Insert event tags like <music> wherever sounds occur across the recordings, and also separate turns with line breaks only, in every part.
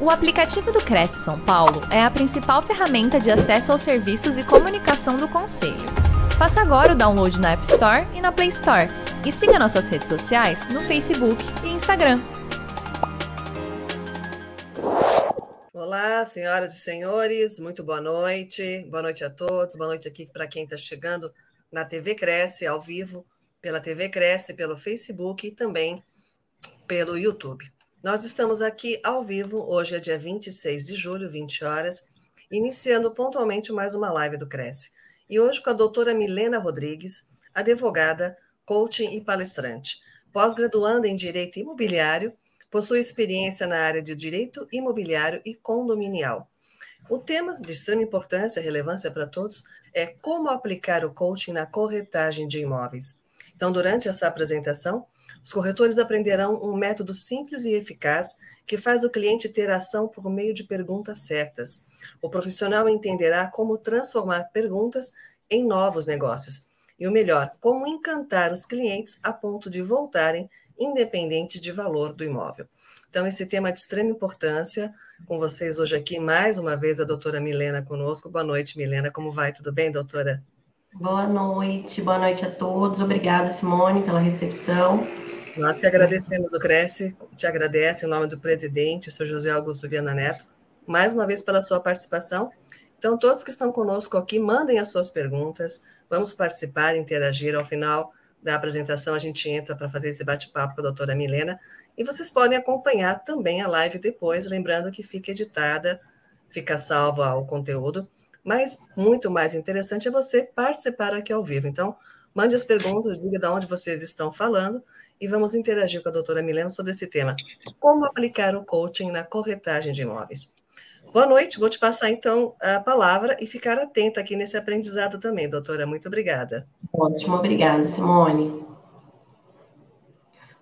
O aplicativo do Cresce São Paulo é a principal ferramenta de acesso aos serviços e comunicação do Conselho. Faça agora o download na App Store e na Play Store. E siga nossas redes sociais no Facebook e Instagram.
Olá, senhoras e senhores, muito boa noite. Boa noite a todos. Boa noite aqui para quem está chegando na TV Cresce, ao vivo, pela TV Cresce, pelo Facebook e também pelo YouTube. Nós estamos aqui ao vivo, hoje é dia 26 de julho, 20 horas, iniciando pontualmente mais uma live do Cresce. E hoje com a doutora Milena Rodrigues, advogada, coaching e palestrante. Pós-graduanda em Direito Imobiliário, possui experiência na área de Direito Imobiliário e Condominial. O tema de extrema importância e relevância para todos é como aplicar o coaching na corretagem de imóveis. Então, durante essa apresentação, os corretores aprenderão um método simples e eficaz que faz o cliente ter ação por meio de perguntas certas. O profissional entenderá como transformar perguntas em novos negócios. E o melhor, como encantar os clientes a ponto de voltarem, independente de valor do imóvel. Então, esse tema é de extrema importância. Com vocês hoje aqui, mais uma vez, a doutora Milena conosco. Boa noite, Milena. Como vai? Tudo bem, doutora?
Boa noite, boa noite a todos. Obrigada, Simone, pela recepção.
Nós que agradecemos o Cresce, te agradece em nome do presidente, o senhor José Augusto Viana Neto, mais uma vez pela sua participação. Então, todos que estão conosco aqui, mandem as suas perguntas, vamos participar, interagir. Ao final da apresentação, a gente entra para fazer esse bate-papo com a doutora Milena. E vocês podem acompanhar também a live depois, lembrando que fica editada, fica salvo o conteúdo. Mas muito mais interessante é você participar aqui ao vivo. Então, Mande as perguntas, diga de onde vocês estão falando e vamos interagir com a doutora Milena sobre esse tema. Como aplicar o coaching na corretagem de imóveis? Boa noite, vou te passar então a palavra e ficar atenta aqui nesse aprendizado também, doutora. Muito obrigada.
Ótimo, obrigada, Simone.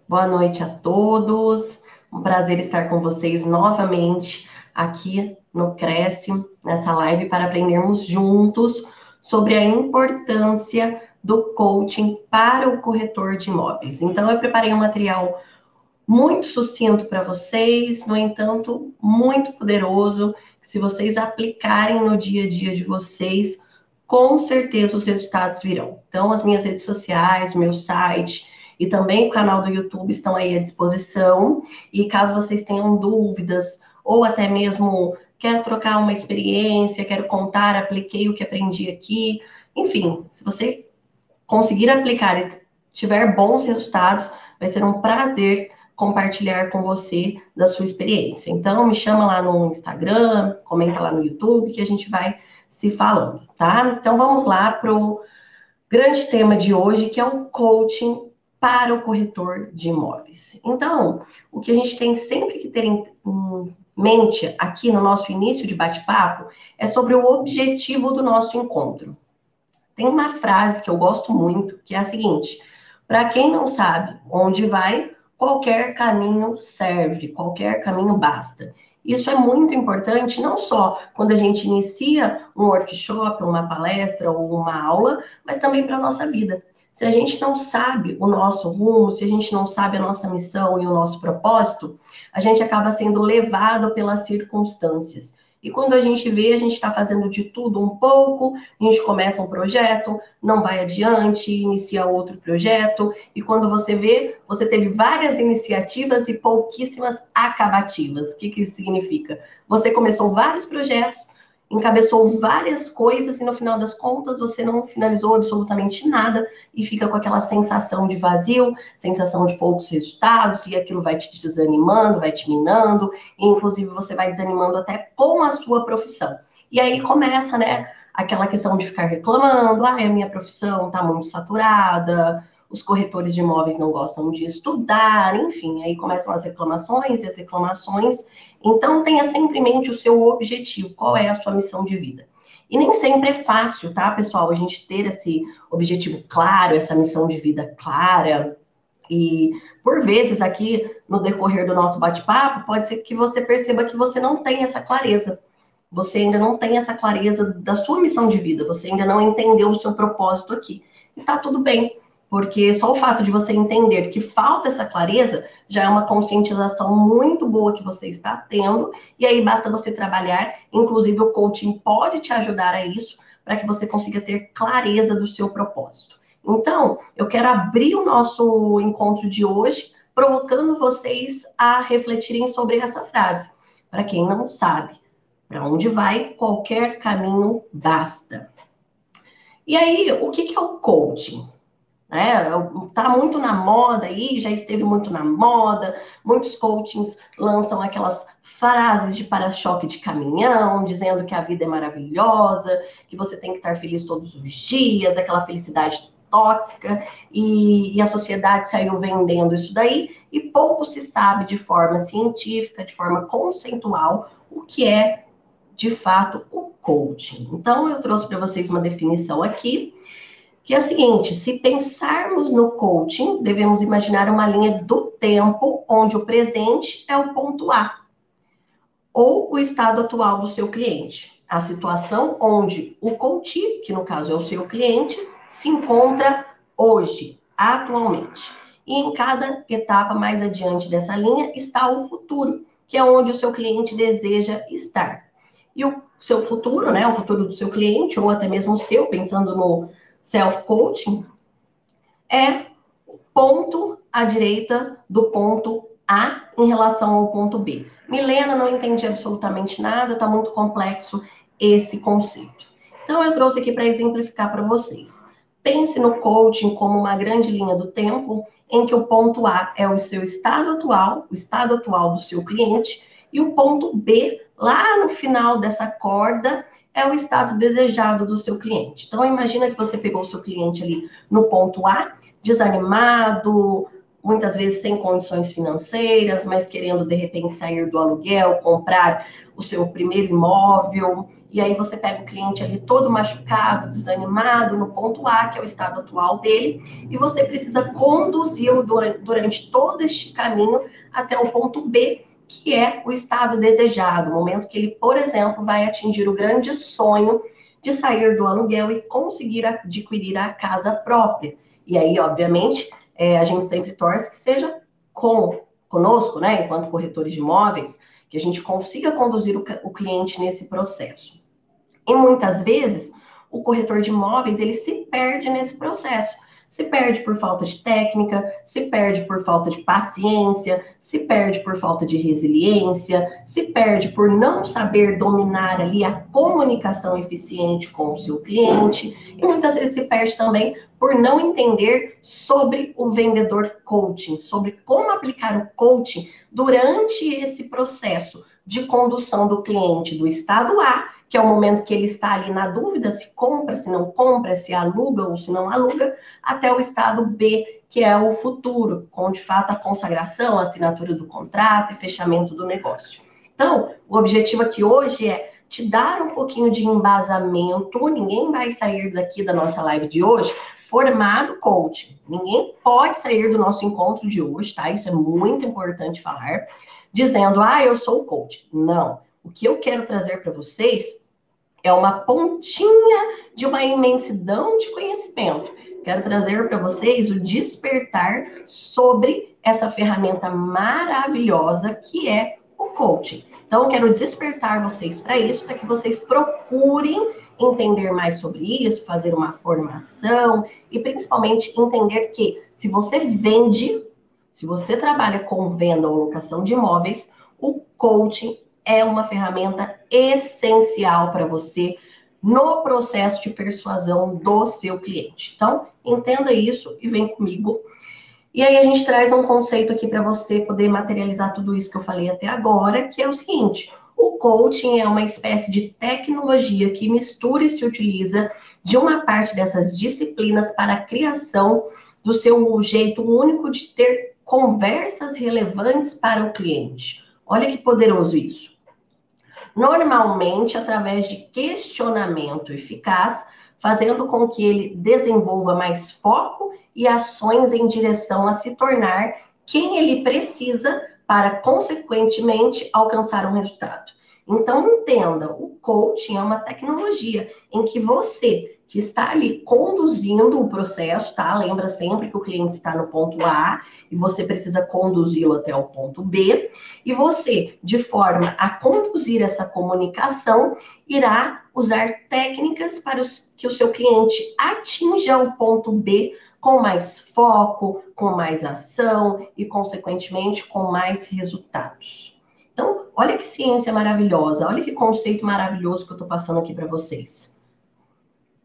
Boa noite a todos. Um prazer estar com vocês novamente aqui no Cresce, nessa live, para aprendermos juntos sobre a importância do coaching para o corretor de imóveis. Então, eu preparei um material muito sucinto para vocês, no entanto, muito poderoso, que se vocês aplicarem no dia a dia de vocês, com certeza os resultados virão. Então, as minhas redes sociais, meu site e também o canal do YouTube estão aí à disposição. E caso vocês tenham dúvidas ou até mesmo quero trocar uma experiência, quero contar, apliquei o que aprendi aqui, enfim, se você conseguir aplicar e tiver bons resultados, vai ser um prazer compartilhar com você da sua experiência. Então, me chama lá no Instagram, comenta lá no YouTube, que a gente vai se falando, tá? Então, vamos lá para o grande tema de hoje, que é o coaching para o corretor de imóveis. Então, o que a gente tem sempre que ter em mente aqui no nosso início de bate-papo é sobre o objetivo do nosso encontro. Tem uma frase que eu gosto muito, que é a seguinte: para quem não sabe onde vai, qualquer caminho serve, qualquer caminho basta. Isso é muito importante, não só quando a gente inicia um workshop, uma palestra ou uma aula, mas também para a nossa vida. Se a gente não sabe o nosso rumo, se a gente não sabe a nossa missão e o nosso propósito, a gente acaba sendo levado pelas circunstâncias. E quando a gente vê, a gente está fazendo de tudo um pouco, a gente começa um projeto, não vai adiante, inicia outro projeto, e quando você vê, você teve várias iniciativas e pouquíssimas acabativas. O que, que isso significa? Você começou vários projetos, encabeçou várias coisas e no final das contas você não finalizou absolutamente nada e fica com aquela sensação de vazio, sensação de poucos resultados e aquilo vai te desanimando, vai te minando, e inclusive você vai desanimando até com a sua profissão. E aí começa, né, aquela questão de ficar reclamando, ah, a minha profissão está muito saturada, os corretores de imóveis não gostam de estudar, enfim, aí começam as reclamações e as reclamações. Então, tenha sempre em mente o seu objetivo, qual é a sua missão de vida. E nem sempre é fácil, tá, pessoal, a gente ter esse objetivo claro, essa missão de vida clara. E, por vezes, aqui no decorrer do nosso bate-papo, pode ser que você perceba que você não tem essa clareza. Você ainda não tem essa clareza da sua missão de vida, você ainda não entendeu o seu propósito aqui. E tá tudo bem porque só o fato de você entender que falta essa clareza já é uma conscientização muito boa que você está tendo, e aí basta você trabalhar, inclusive o coaching pode te ajudar a isso, para que você consiga ter clareza do seu propósito. Então, eu quero abrir o nosso encontro de hoje provocando vocês a refletirem sobre essa frase. Para quem não sabe, para onde vai, qualquer caminho basta. E aí, o que é o coaching? Né? Tá muito na moda aí, já esteve muito na moda. Muitos coachings lançam aquelas frases de para-choque de caminhão, dizendo que a vida é maravilhosa, que você tem que estar feliz todos os dias, aquela felicidade tóxica, e, e a sociedade saiu vendendo isso daí, e pouco se sabe de forma científica, de forma conceitual, o que é de fato o coaching. Então, eu trouxe para vocês uma definição aqui que é a seguinte: se pensarmos no coaching, devemos imaginar uma linha do tempo onde o presente é o ponto A, ou o estado atual do seu cliente, a situação onde o coach, que no caso é o seu cliente, se encontra hoje, atualmente. E em cada etapa mais adiante dessa linha está o futuro, que é onde o seu cliente deseja estar. E o seu futuro, né, o futuro do seu cliente, ou até mesmo o seu, pensando no self-coaching, é ponto à direita do ponto A em relação ao ponto B. Milena, não entendi absolutamente nada, está muito complexo esse conceito. Então, eu trouxe aqui para exemplificar para vocês. Pense no coaching como uma grande linha do tempo em que o ponto A é o seu estado atual, o estado atual do seu cliente, e o ponto B, lá no final dessa corda, é o estado desejado do seu cliente. Então, imagina que você pegou o seu cliente ali no ponto A, desanimado, muitas vezes sem condições financeiras, mas querendo de repente sair do aluguel, comprar o seu primeiro imóvel, e aí você pega o cliente ali todo machucado, desanimado, no ponto A, que é o estado atual dele, e você precisa conduzi-lo durante todo este caminho até o ponto B, que é o estado desejado, o momento que ele, por exemplo, vai atingir o grande sonho de sair do aluguel e conseguir adquirir a casa própria. E aí, obviamente, é, a gente sempre torce que seja com conosco, né, enquanto corretores de imóveis, que a gente consiga conduzir o, o cliente nesse processo. E muitas vezes, o corretor de imóveis, ele se perde nesse processo se perde por falta de técnica, se perde por falta de paciência, se perde por falta de resiliência, se perde por não saber dominar ali a comunicação eficiente com o seu cliente, e muitas vezes se perde também por não entender sobre o vendedor coaching, sobre como aplicar o coaching durante esse processo de condução do cliente do estado A que é o momento que ele está ali na dúvida se compra, se não compra, se aluga ou se não aluga, até o estado B, que é o futuro, com de fato a consagração, a assinatura do contrato e fechamento do negócio. Então, o objetivo aqui hoje é te dar um pouquinho de embasamento. Ninguém vai sair daqui da nossa live de hoje formado coach. Ninguém pode sair do nosso encontro de hoje, tá? Isso é muito importante falar, dizendo, ah, eu sou coach. Não. O que eu quero trazer para vocês é uma pontinha de uma imensidão de conhecimento. Quero trazer para vocês o despertar sobre essa ferramenta maravilhosa que é o coaching. Então, eu quero despertar vocês para isso, para que vocês procurem entender mais sobre isso, fazer uma formação e principalmente entender que se você vende, se você trabalha com venda ou locação de imóveis, o coaching é uma ferramenta essencial para você no processo de persuasão do seu cliente. Então, entenda isso e vem comigo. E aí a gente traz um conceito aqui para você poder materializar tudo isso que eu falei até agora, que é o seguinte: o coaching é uma espécie de tecnologia que mistura e se utiliza de uma parte dessas disciplinas para a criação do seu jeito único de ter conversas relevantes para o cliente. Olha que poderoso isso normalmente através de questionamento eficaz, fazendo com que ele desenvolva mais foco e ações em direção a se tornar quem ele precisa para, consequentemente, alcançar um resultado. Então, entenda, o coaching é uma tecnologia em que você que está ali conduzindo o processo, tá? Lembra sempre que o cliente está no ponto A e você precisa conduzi-lo até o ponto B, e você, de forma a conduzir essa comunicação, irá usar técnicas para que o seu cliente atinja o ponto B com mais foco, com mais ação e, consequentemente, com mais resultados. Então, olha que ciência maravilhosa, olha que conceito maravilhoso que eu estou passando aqui para vocês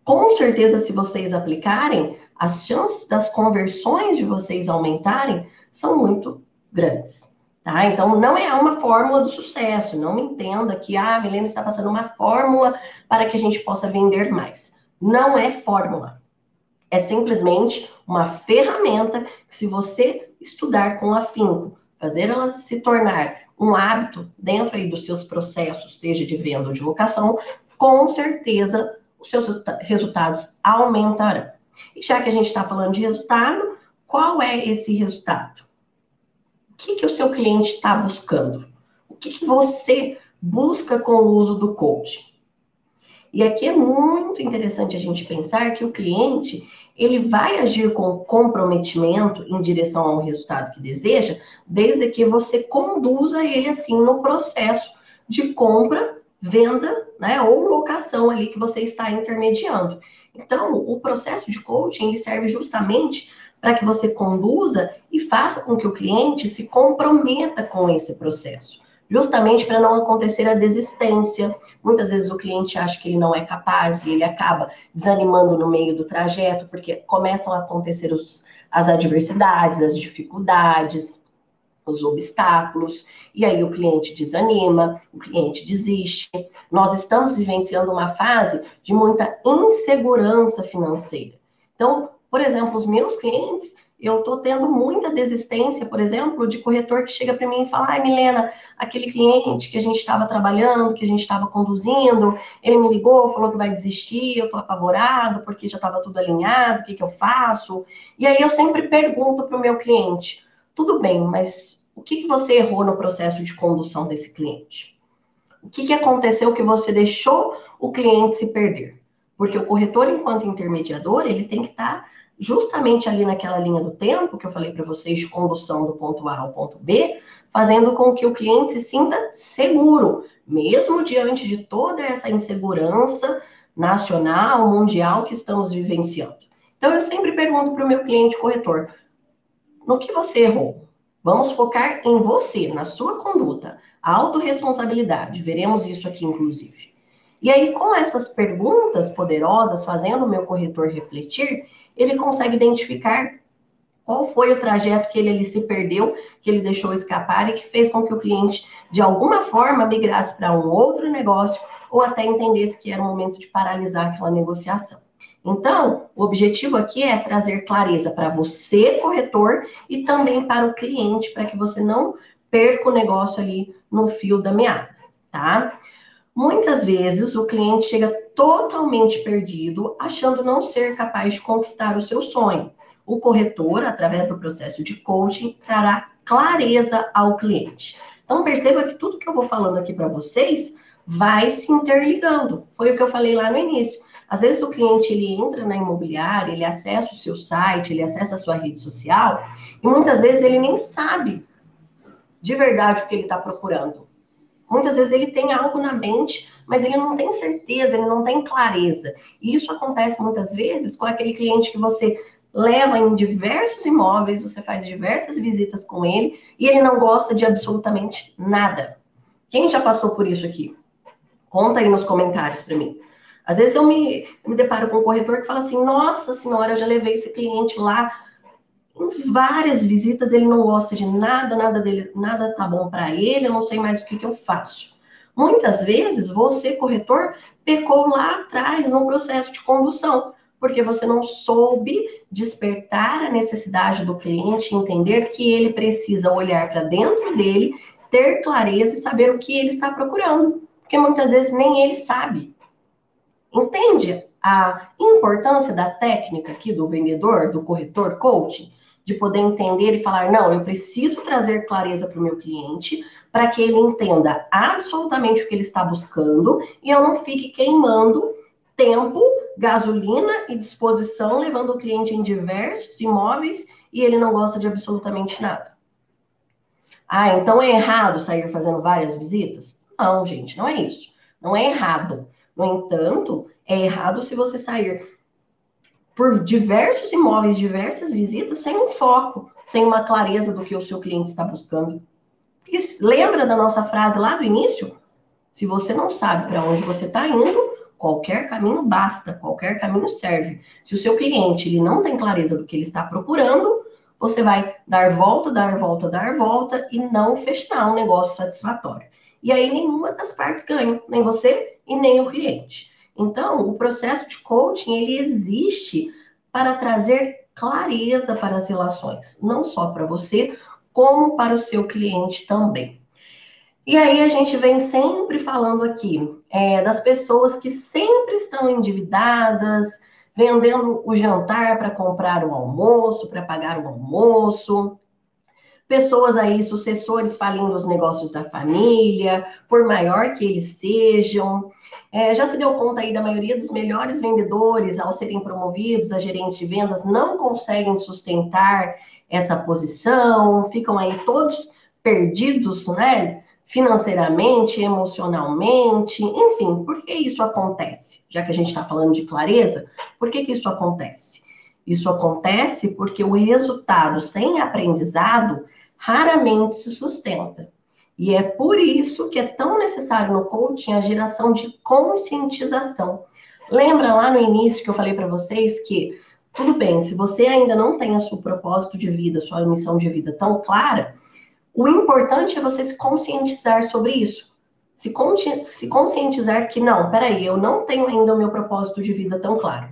com certeza, se vocês aplicarem, as chances das conversões de vocês aumentarem são muito grandes. Tá? Então, não é uma fórmula do sucesso. Não entenda que ah, a Milena está passando uma fórmula para que a gente possa vender mais. Não é fórmula. É simplesmente uma ferramenta que, se você estudar com afinco, fazer ela se tornar um hábito dentro aí dos seus processos, seja de venda ou de locação, com certeza os seus resultados aumentarão. E já que a gente está falando de resultado, qual é esse resultado? O que, que o seu cliente está buscando? O que, que você busca com o uso do coaching? E aqui é muito interessante a gente pensar que o cliente ele vai agir com comprometimento em direção ao resultado que deseja, desde que você conduza ele assim no processo de compra venda, né, ou locação ali que você está intermediando. Então, o processo de coaching ele serve justamente para que você conduza e faça com que o cliente se comprometa com esse processo. Justamente para não acontecer a desistência. Muitas vezes o cliente acha que ele não é capaz e ele acaba desanimando no meio do trajeto, porque começam a acontecer os, as adversidades, as dificuldades os obstáculos, e aí o cliente desanima, o cliente desiste. Nós estamos vivenciando uma fase de muita insegurança financeira. Então, por exemplo, os meus clientes, eu estou tendo muita desistência, por exemplo, de corretor que chega para mim e fala: ai, Milena, aquele cliente que a gente estava trabalhando, que a gente estava conduzindo, ele me ligou, falou que vai desistir, eu estou apavorado porque já estava tudo alinhado, o que, que eu faço? E aí eu sempre pergunto para o meu cliente tudo bem, mas o que, que você errou no processo de condução desse cliente? O que, que aconteceu que você deixou o cliente se perder? Porque o corretor, enquanto intermediador, ele tem que estar justamente ali naquela linha do tempo que eu falei para vocês, de condução do ponto A ao ponto B, fazendo com que o cliente se sinta seguro, mesmo diante de toda essa insegurança nacional, mundial que estamos vivenciando. Então, eu sempre pergunto para o meu cliente corretor: no que você errou. Vamos focar em você, na sua conduta, a autorresponsabilidade. Veremos isso aqui, inclusive. E aí, com essas perguntas poderosas, fazendo o meu corretor refletir, ele consegue identificar qual foi o trajeto que ele, ele se perdeu, que ele deixou escapar e que fez com que o cliente, de alguma forma, migrasse para um outro negócio ou até entendesse que era o momento de paralisar aquela negociação. Então, o objetivo aqui é trazer clareza para você, corretor, e também para o cliente, para que você não perca o negócio ali no fio da meada, tá? Muitas vezes o cliente chega totalmente perdido, achando não ser capaz de conquistar o seu sonho. O corretor, através do processo de coaching, trará clareza ao cliente. Então perceba que tudo que eu vou falando aqui para vocês vai se interligando. Foi o que eu falei lá no início. Às vezes o cliente ele entra na imobiliária, ele acessa o seu site, ele acessa a sua rede social e muitas vezes ele nem sabe de verdade o que ele está procurando. Muitas vezes ele tem algo na mente, mas ele não tem certeza, ele não tem clareza. E isso acontece muitas vezes com aquele cliente que você leva em diversos imóveis, você faz diversas visitas com ele e ele não gosta de absolutamente nada. Quem já passou por isso aqui? Conta aí nos comentários para mim. Às vezes eu me, eu me deparo com um corretor que fala assim: Nossa senhora, eu já levei esse cliente lá em várias visitas, ele não gosta de nada, nada dele, nada tá bom para ele, eu não sei mais o que, que eu faço. Muitas vezes você, corretor, pecou lá atrás no processo de condução, porque você não soube despertar a necessidade do cliente, entender que ele precisa olhar para dentro dele, ter clareza e saber o que ele está procurando. Porque muitas vezes nem ele sabe. Entende a importância da técnica aqui do vendedor, do corretor coaching? De poder entender e falar: não, eu preciso trazer clareza para o meu cliente para que ele entenda absolutamente o que ele está buscando e eu não fique queimando tempo gasolina e disposição, levando o cliente em diversos imóveis e ele não gosta de absolutamente nada. Ah, então é errado sair fazendo várias visitas? Não, gente, não é isso. Não é errado. No entanto, é errado se você sair por diversos imóveis, diversas visitas, sem um foco, sem uma clareza do que o seu cliente está buscando. Lembra da nossa frase lá do início? Se você não sabe para onde você está indo, qualquer caminho basta, qualquer caminho serve. Se o seu cliente ele não tem clareza do que ele está procurando, você vai dar volta, dar volta, dar volta e não fechar um negócio satisfatório. E aí nenhuma das partes ganha, nem você e nem o cliente. Então, o processo de coaching ele existe para trazer clareza para as relações, não só para você, como para o seu cliente também. E aí a gente vem sempre falando aqui é, das pessoas que sempre estão endividadas, vendendo o jantar para comprar o almoço, para pagar o almoço. Pessoas aí, sucessores falindo os negócios da família, por maior que eles sejam. É, já se deu conta aí da maioria dos melhores vendedores, ao serem promovidos a gerentes de vendas, não conseguem sustentar essa posição, ficam aí todos perdidos, né? financeiramente, emocionalmente, enfim, por que isso acontece? Já que a gente está falando de clareza, por que, que isso acontece? Isso acontece porque o resultado sem aprendizado raramente se sustenta. E é por isso que é tão necessário no coaching a geração de conscientização. Lembra lá no início que eu falei para vocês que tudo bem, se você ainda não tem a seu propósito de vida, sua missão de vida tão clara, o importante é você se conscientizar sobre isso. Se, se conscientizar que, não, peraí, eu não tenho ainda o meu propósito de vida tão claro.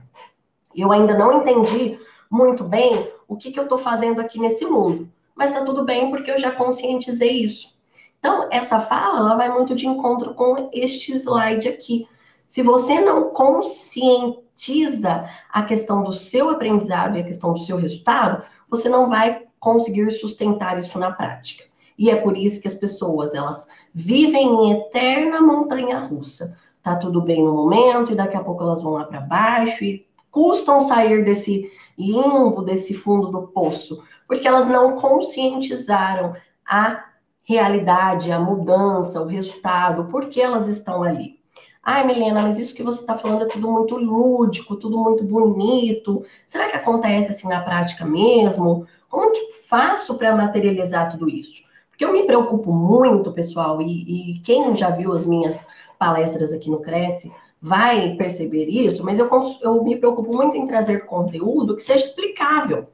Eu ainda não entendi muito bem o que, que eu estou fazendo aqui nesse mundo. Mas está tudo bem porque eu já conscientizei isso. Então, essa fala ela vai muito de encontro com este slide aqui. Se você não conscientiza a questão do seu aprendizado e a questão do seu resultado, você não vai conseguir sustentar isso na prática. E é por isso que as pessoas, elas vivem em eterna montanha russa. Tá tudo bem no momento e daqui a pouco elas vão lá para baixo e custam sair desse limbo, desse fundo do poço, porque elas não conscientizaram a realidade, a mudança, o resultado, por que elas estão ali. Ai, Milena, mas isso que você está falando é tudo muito lúdico, tudo muito bonito. Será que acontece assim na prática mesmo? Como que faço para materializar tudo isso? Porque eu me preocupo muito, pessoal, e, e quem já viu as minhas palestras aqui no Cresce vai perceber isso, mas eu, eu me preocupo muito em trazer conteúdo que seja aplicável.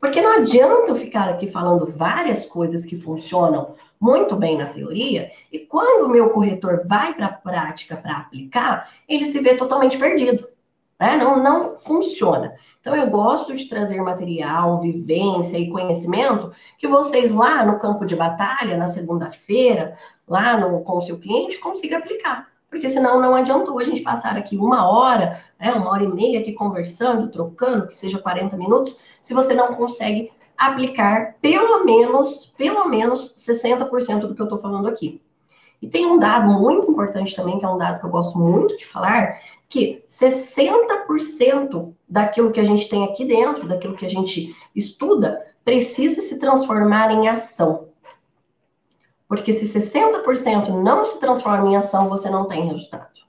Porque não adianta eu ficar aqui falando várias coisas que funcionam muito bem na teoria, e quando o meu corretor vai para a prática para aplicar, ele se vê totalmente perdido. Né? Não, não funciona. Então, eu gosto de trazer material, vivência e conhecimento que vocês lá no campo de batalha, na segunda-feira, lá no, com o seu cliente, consigam aplicar. Porque senão não adiantou a gente passar aqui uma hora, né, uma hora e meia aqui conversando, trocando, que seja 40 minutos, se você não consegue aplicar pelo menos, pelo menos 60% do que eu estou falando aqui. E tem um dado muito importante também, que é um dado que eu gosto muito de falar, que 60% daquilo que a gente tem aqui dentro, daquilo que a gente estuda, precisa se transformar em ação. Porque se 60% não se transforma em ação, você não tem resultado.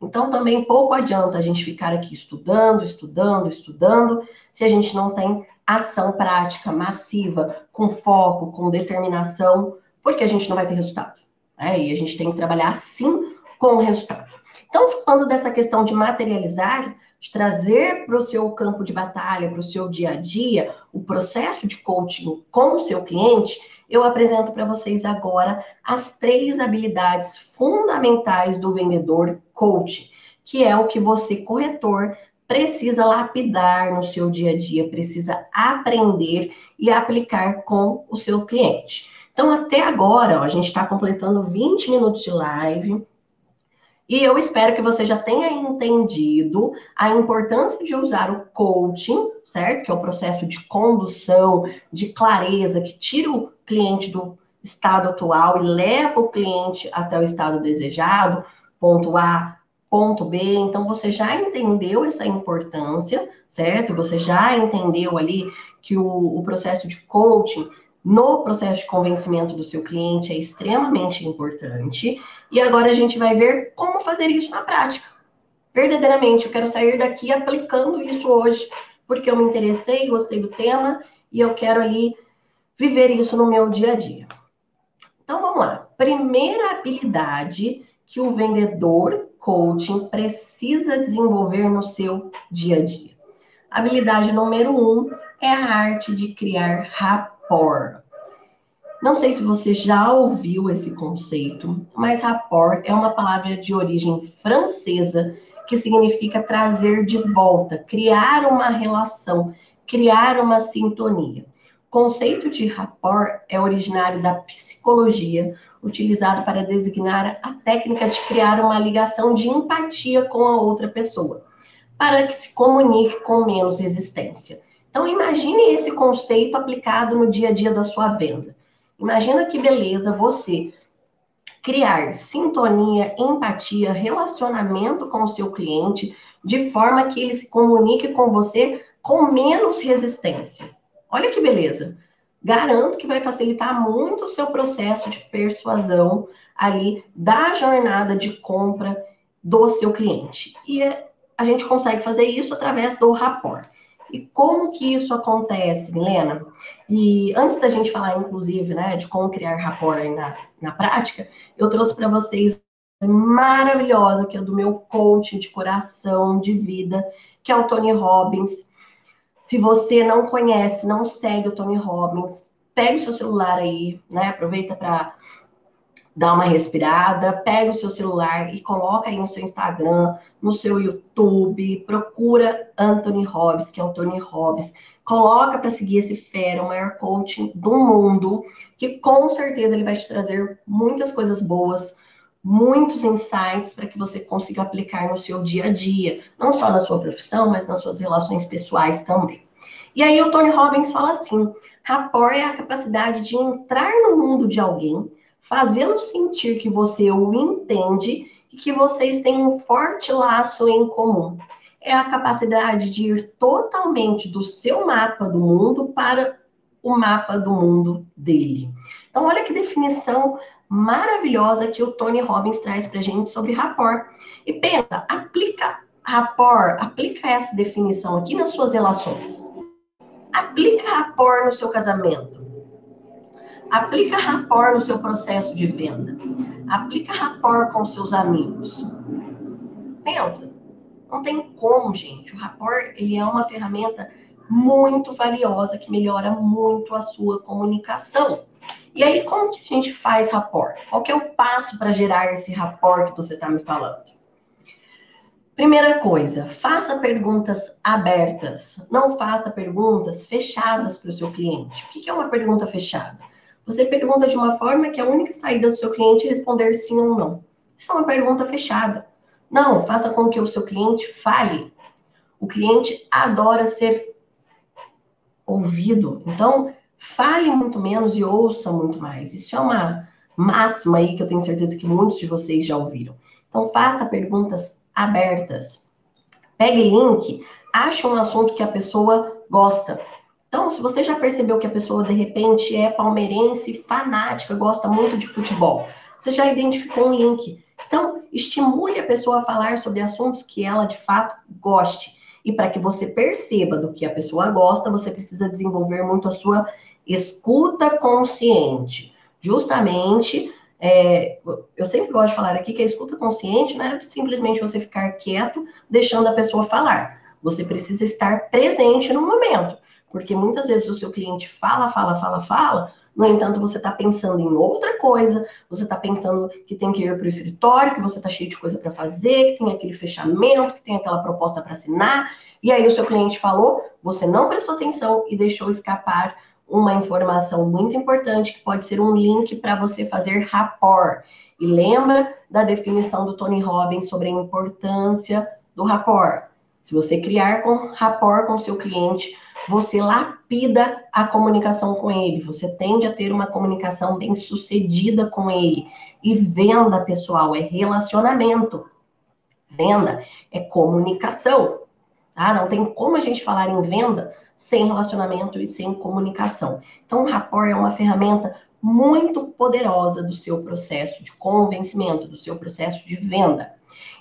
Então, também pouco adianta a gente ficar aqui estudando, estudando, estudando, se a gente não tem ação prática, massiva, com foco, com determinação, porque a gente não vai ter resultado. Né? E a gente tem que trabalhar sim com o resultado. Então, falando dessa questão de materializar, de trazer para o seu campo de batalha, para o seu dia a dia, o processo de coaching com o seu cliente, eu apresento para vocês agora as três habilidades fundamentais do vendedor coach, que é o que você, corretor, precisa lapidar no seu dia a dia, precisa aprender e aplicar com o seu cliente. Então, até agora, ó, a gente está completando 20 minutos de live. E eu espero que você já tenha entendido a importância de usar o coaching, certo? Que é o processo de condução, de clareza, que tira o cliente do estado atual e leva o cliente até o estado desejado, ponto A, ponto B. Então, você já entendeu essa importância, certo? Você já entendeu ali que o, o processo de coaching no processo de convencimento do seu cliente é extremamente importante. E agora a gente vai ver como fazer isso na prática. Verdadeiramente, eu quero sair daqui aplicando isso hoje, porque eu me interessei, gostei do tema e eu quero ali viver isso no meu dia a dia. Então vamos lá. Primeira habilidade que o vendedor coaching precisa desenvolver no seu dia a dia. Habilidade número um é a arte de criar rapport. Não sei se você já ouviu esse conceito, mas rapport é uma palavra de origem francesa que significa trazer de volta, criar uma relação, criar uma sintonia. O conceito de rapport é originário da psicologia, utilizado para designar a técnica de criar uma ligação de empatia com a outra pessoa, para que se comunique com menos resistência. Então imagine esse conceito aplicado no dia a dia da sua venda. Imagina que beleza você criar sintonia, empatia, relacionamento com o seu cliente, de forma que ele se comunique com você com menos resistência. Olha que beleza. Garanto que vai facilitar muito o seu processo de persuasão ali da jornada de compra do seu cliente. E a gente consegue fazer isso através do rapport. E como que isso acontece, Milena? E antes da gente falar, inclusive, né, de como criar rapport na, na prática, eu trouxe para vocês maravilhosa, que é do meu coach de coração, de vida, que é o Tony Robbins. Se você não conhece, não segue o Tony Robbins, pegue o seu celular aí, né? Aproveita para dá uma respirada, pega o seu celular e coloca aí no seu Instagram, no seu YouTube, procura Anthony Robbins, que é o Tony Robbins, coloca para seguir esse fera, o maior coaching do mundo, que com certeza ele vai te trazer muitas coisas boas, muitos insights para que você consiga aplicar no seu dia a dia, não só na sua profissão, mas nas suas relações pessoais também. E aí o Tony Robbins fala assim: rapport é a capacidade de entrar no mundo de alguém fazê-lo sentir que você o entende e que vocês têm um forte laço em comum. É a capacidade de ir totalmente do seu mapa do mundo para o mapa do mundo dele. Então, olha que definição maravilhosa que o Tony Robbins traz para gente sobre rapport. E pensa, aplica rapport, aplica essa definição aqui nas suas relações. Aplica rapport no seu casamento. Aplica rapport no seu processo de venda. Aplica rapport com seus amigos. Pensa, não tem como, gente. O rapport ele é uma ferramenta muito valiosa que melhora muito a sua comunicação. E aí, como que a gente faz rapport? Qual que é o passo para gerar esse rapport que você está me falando? Primeira coisa, faça perguntas abertas. Não faça perguntas fechadas para o seu cliente. O que é uma pergunta fechada? Você pergunta de uma forma que a única saída do seu cliente é responder sim ou não. Isso é uma pergunta fechada. Não, faça com que o seu cliente fale. O cliente adora ser ouvido. Então, fale muito menos e ouça muito mais. Isso é uma máxima aí que eu tenho certeza que muitos de vocês já ouviram. Então, faça perguntas abertas. Pegue link, ache um assunto que a pessoa gosta. Então, se você já percebeu que a pessoa de repente é palmeirense, fanática, gosta muito de futebol, você já identificou um link. Então, estimule a pessoa a falar sobre assuntos que ela de fato goste. E para que você perceba do que a pessoa gosta, você precisa desenvolver muito a sua escuta consciente. Justamente, é, eu sempre gosto de falar aqui que a escuta consciente não é simplesmente você ficar quieto, deixando a pessoa falar. Você precisa estar presente no momento. Porque muitas vezes o seu cliente fala, fala, fala, fala, no entanto, você está pensando em outra coisa, você está pensando que tem que ir para o escritório, que você está cheio de coisa para fazer, que tem aquele fechamento, que tem aquela proposta para assinar, e aí o seu cliente falou, você não prestou atenção e deixou escapar uma informação muito importante que pode ser um link para você fazer rapport. E lembra da definição do Tony Robbins sobre a importância do rapport. Se você criar com rapport com seu cliente, você lapida a comunicação com ele, você tende a ter uma comunicação bem sucedida com ele. E venda, pessoal, é relacionamento. Venda é comunicação, tá? Não tem como a gente falar em venda sem relacionamento e sem comunicação. Então, o rapport é uma ferramenta muito poderosa do seu processo de convencimento, do seu processo de venda.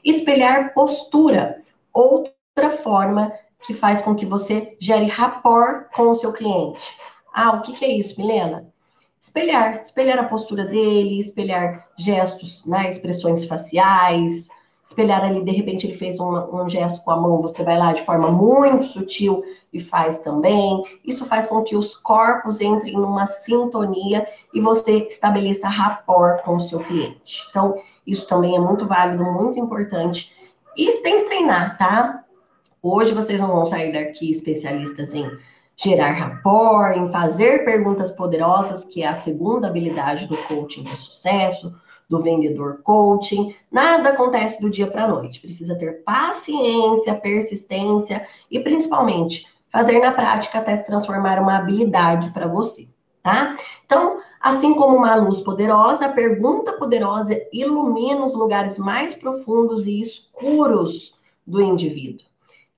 Espelhar postura, outra forma que faz com que você gere rapport com o seu cliente. Ah, o que, que é isso, Milena? Espelhar, espelhar a postura dele, espelhar gestos, né, expressões faciais, espelhar ali, de repente ele fez uma, um gesto com a mão, você vai lá de forma muito sutil e faz também. Isso faz com que os corpos entrem numa sintonia e você estabeleça rapport com o seu cliente. Então, isso também é muito válido, muito importante. E tem que treinar, tá? Hoje vocês não vão sair daqui especialistas em gerar rapport, em fazer perguntas poderosas, que é a segunda habilidade do coaching de sucesso do vendedor coaching. Nada acontece do dia para a noite. Precisa ter paciência, persistência e principalmente fazer na prática até se transformar uma habilidade para você, tá? Então, assim como uma luz poderosa, a pergunta poderosa ilumina os lugares mais profundos e escuros do indivíduo.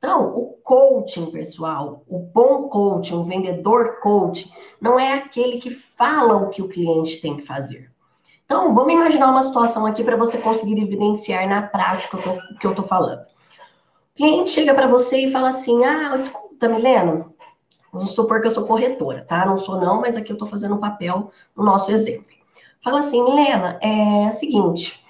Então, o coaching, pessoal, o bom coaching, o vendedor coaching, não é aquele que fala o que o cliente tem que fazer. Então, vamos imaginar uma situação aqui para você conseguir evidenciar na prática o que eu estou falando. O cliente chega para você e fala assim: Ah, escuta, Milena, vamos supor que eu sou corretora, tá? Não sou, não, mas aqui eu estou fazendo o papel no nosso exemplo. Fala assim, Milena, é o seguinte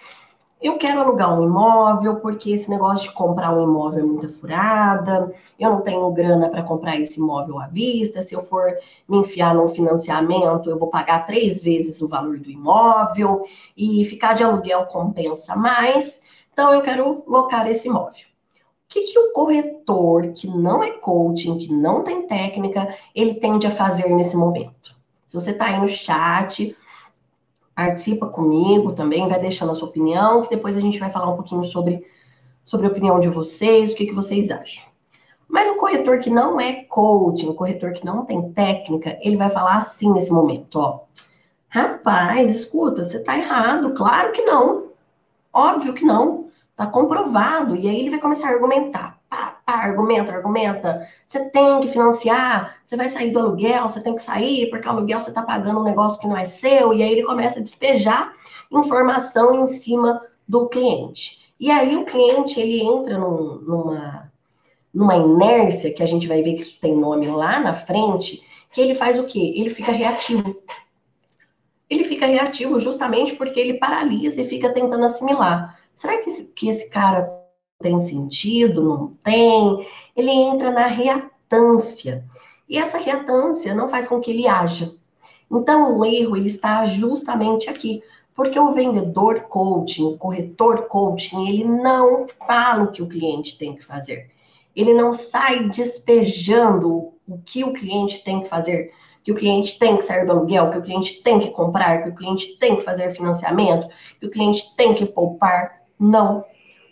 eu quero alugar um imóvel porque esse negócio de comprar um imóvel é muita furada, eu não tenho grana para comprar esse imóvel à vista, se eu for me enfiar num financiamento, eu vou pagar três vezes o valor do imóvel e ficar de aluguel compensa mais, então eu quero locar esse imóvel. O que, que o corretor, que não é coaching, que não tem técnica, ele tende a fazer nesse momento? Se você está aí no chat, participa comigo também, vai deixando a sua opinião, que depois a gente vai falar um pouquinho sobre, sobre a opinião de vocês, o que, que vocês acham. Mas o corretor que não é coaching, o corretor que não tem técnica, ele vai falar assim nesse momento, ó. Rapaz, escuta, você tá errado, claro que não. Óbvio que não. Tá comprovado. E aí ele vai começar a argumentar argumenta, argumenta. Você tem que financiar, você vai sair do aluguel, você tem que sair, porque o aluguel você está pagando um negócio que não é seu, e aí ele começa a despejar informação em cima do cliente. E aí o cliente ele entra num, numa, numa inércia, que a gente vai ver que isso tem nome lá na frente, que ele faz o quê? Ele fica reativo. Ele fica reativo justamente porque ele paralisa e fica tentando assimilar. Será que esse, que esse cara tem sentido, não tem, ele entra na reatância. E essa reatância não faz com que ele haja. Então, o erro ele está justamente aqui, porque o vendedor coaching, o corretor coaching, ele não fala o que o cliente tem que fazer. Ele não sai despejando o que o cliente tem que fazer, que o cliente tem que sair do aluguel, que o cliente tem que comprar, que o cliente tem que fazer financiamento, que o cliente tem que poupar. Não,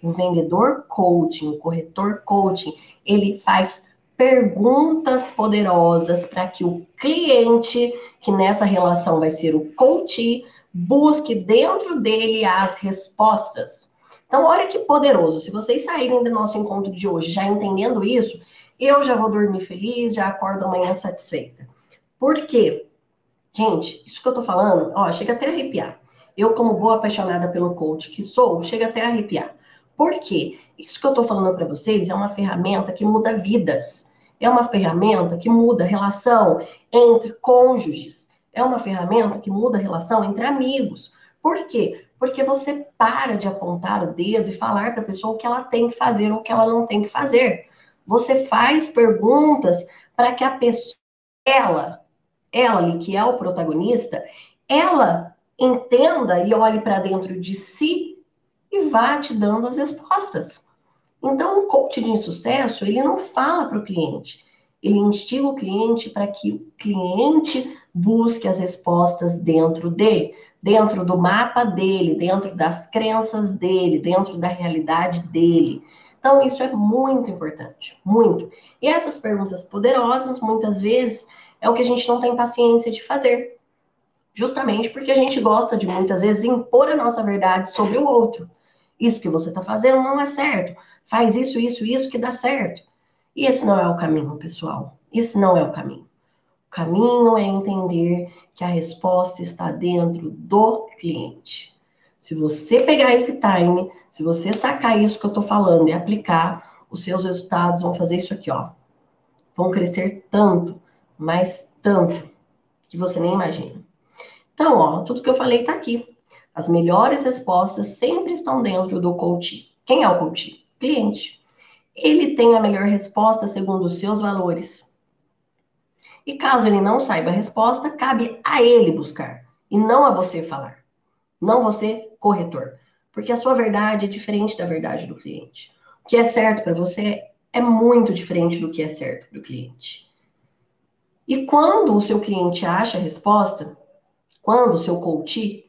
o vendedor coaching, o corretor coaching, ele faz perguntas poderosas para que o cliente, que nessa relação vai ser o coach, busque dentro dele as respostas. Então, olha que poderoso. Se vocês saírem do nosso encontro de hoje já entendendo isso, eu já vou dormir feliz, já acordo amanhã satisfeita. Por quê? Gente, isso que eu tô falando, ó, chega até a arrepiar. Eu, como boa apaixonada pelo coach que sou, chega até a arrepiar. Por quê? Isso que eu estou falando para vocês é uma ferramenta que muda vidas. É uma ferramenta que muda a relação entre cônjuges. É uma ferramenta que muda a relação entre amigos. Por quê? Porque você para de apontar o dedo e falar para a pessoa o que ela tem que fazer ou o que ela não tem que fazer. Você faz perguntas para que a pessoa, ela, ela que é o protagonista, ela entenda e olhe para dentro de si e vá te dando as respostas. Então, o coach de sucesso, ele não fala para o cliente, ele instiga o cliente para que o cliente busque as respostas dentro dele, dentro do mapa dele, dentro das crenças dele, dentro da realidade dele. Então, isso é muito importante, muito. E essas perguntas poderosas, muitas vezes, é o que a gente não tem paciência de fazer. Justamente porque a gente gosta de muitas vezes impor a nossa verdade sobre o outro. Isso que você está fazendo não é certo. Faz isso, isso, isso que dá certo. E esse não é o caminho, pessoal. Esse não é o caminho. O caminho é entender que a resposta está dentro do cliente. Se você pegar esse time, se você sacar isso que eu estou falando e aplicar, os seus resultados vão fazer isso aqui, ó. Vão crescer tanto, mas tanto, que você nem imagina. Então, ó, tudo que eu falei está aqui. As melhores respostas sempre estão dentro do coach. Quem é o coach? Cliente. Ele tem a melhor resposta segundo os seus valores. E caso ele não saiba a resposta, cabe a ele buscar e não a você falar. Não você, corretor. Porque a sua verdade é diferente da verdade do cliente. O que é certo para você é muito diferente do que é certo para o cliente. E quando o seu cliente acha a resposta, quando o seu coach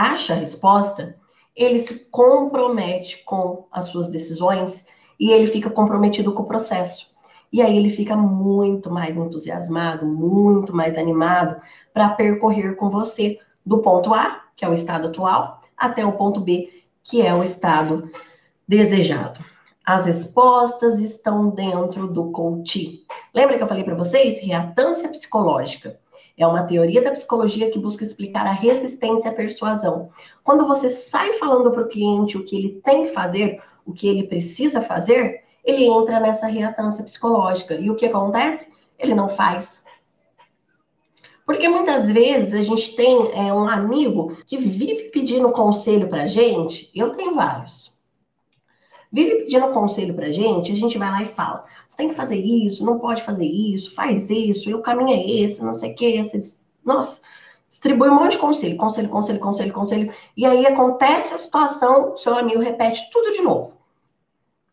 acha a resposta, ele se compromete com as suas decisões e ele fica comprometido com o processo. E aí ele fica muito mais entusiasmado, muito mais animado para percorrer com você do ponto A, que é o estado atual, até o ponto B, que é o estado desejado. As respostas estão dentro do coach. Lembra que eu falei para vocês? Reatância psicológica. É uma teoria da psicologia que busca explicar a resistência à persuasão. Quando você sai falando para o cliente o que ele tem que fazer, o que ele precisa fazer, ele entra nessa reatância psicológica. E o que acontece? Ele não faz. Porque muitas vezes a gente tem é, um amigo que vive pedindo conselho para gente, eu tenho vários. Vive pedindo conselho pra gente, a gente vai lá e fala: você tem que fazer isso, não pode fazer isso, faz isso, e o caminho é esse, não sei o que. Esse. Nossa, distribui um monte de conselho, conselho, conselho, conselho, conselho. E aí acontece a situação, seu amigo repete tudo de novo.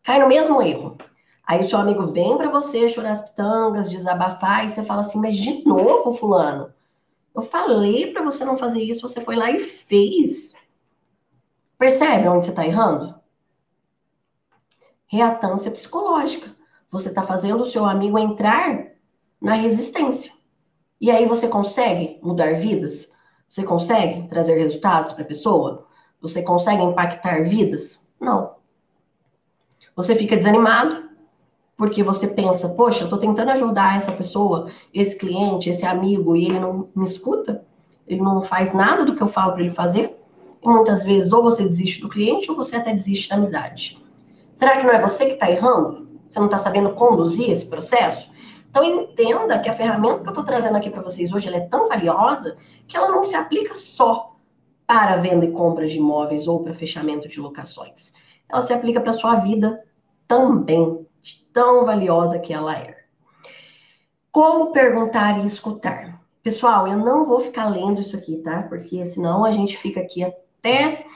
Cai no mesmo erro. Aí o seu amigo vem para você chorar as pitangas, desabafar, e você fala assim, mas de novo, fulano? Eu falei para você não fazer isso, você foi lá e fez. Percebe onde você está errando? Reatância psicológica. Você está fazendo o seu amigo entrar na resistência. E aí você consegue mudar vidas? Você consegue trazer resultados para a pessoa? Você consegue impactar vidas? Não. Você fica desanimado porque você pensa, poxa, eu estou tentando ajudar essa pessoa, esse cliente, esse amigo, e ele não me escuta, ele não faz nada do que eu falo para ele fazer. E muitas vezes, ou você desiste do cliente, ou você até desiste da amizade. Será que não é você que está errando? Você não está sabendo conduzir esse processo? Então entenda que a ferramenta que eu estou trazendo aqui para vocês hoje é tão valiosa que ela não se aplica só para venda e compra de imóveis ou para fechamento de locações. Ela se aplica para a sua vida também, tão valiosa que ela é. Como perguntar e escutar? Pessoal, eu não vou ficar lendo isso aqui, tá? Porque senão a gente fica aqui até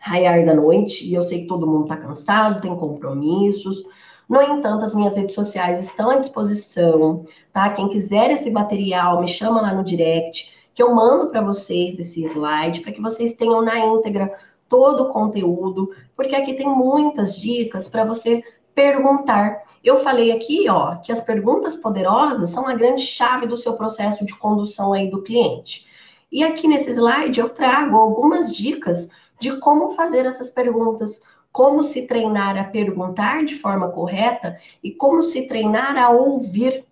raiar da noite, e eu sei que todo mundo está cansado, tem compromissos. No entanto, as minhas redes sociais estão à disposição, tá? Quem quiser esse material, me chama lá no direct, que eu mando para vocês esse slide, para que vocês tenham na íntegra todo o conteúdo, porque aqui tem muitas dicas para você perguntar. Eu falei aqui, ó, que as perguntas poderosas são a grande chave do seu processo de condução aí do cliente. E aqui nesse slide eu trago algumas dicas de como fazer essas perguntas, como se treinar a perguntar de forma correta e como se treinar a ouvir.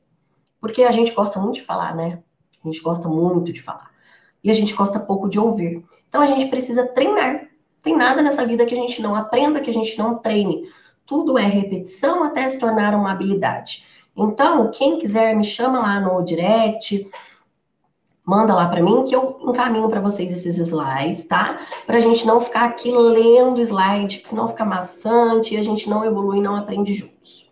Porque a gente gosta muito de falar, né? A gente gosta muito de falar. E a gente gosta pouco de ouvir. Então a gente precisa treinar. Tem nada nessa vida que a gente não aprenda, que a gente não treine. Tudo é repetição até se tornar uma habilidade. Então, quem quiser me chama lá no direct, manda lá para mim que eu encaminho para vocês esses slides, tá? Para a gente não ficar aqui lendo slide, que senão fica maçante e a gente não evolui não aprende juntos.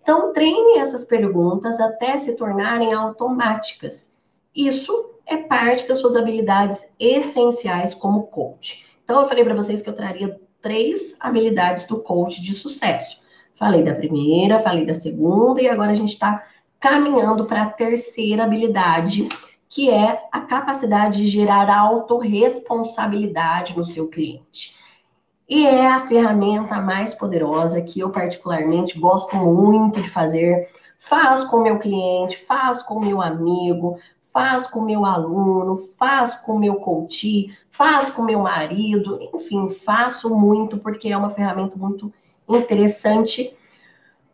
Então, treine essas perguntas até se tornarem automáticas. Isso é parte das suas habilidades essenciais como coach. Então, eu falei para vocês que eu traria três habilidades do coach de sucesso. Falei da primeira, falei da segunda e agora a gente está caminhando para a terceira habilidade, que é a capacidade de gerar autorresponsabilidade no seu cliente. E é a ferramenta mais poderosa que eu particularmente gosto muito de fazer. Faz com meu cliente, faz com meu amigo, faz com meu aluno, faz com meu coach, faz com meu marido, enfim, faço muito porque é uma ferramenta muito interessante.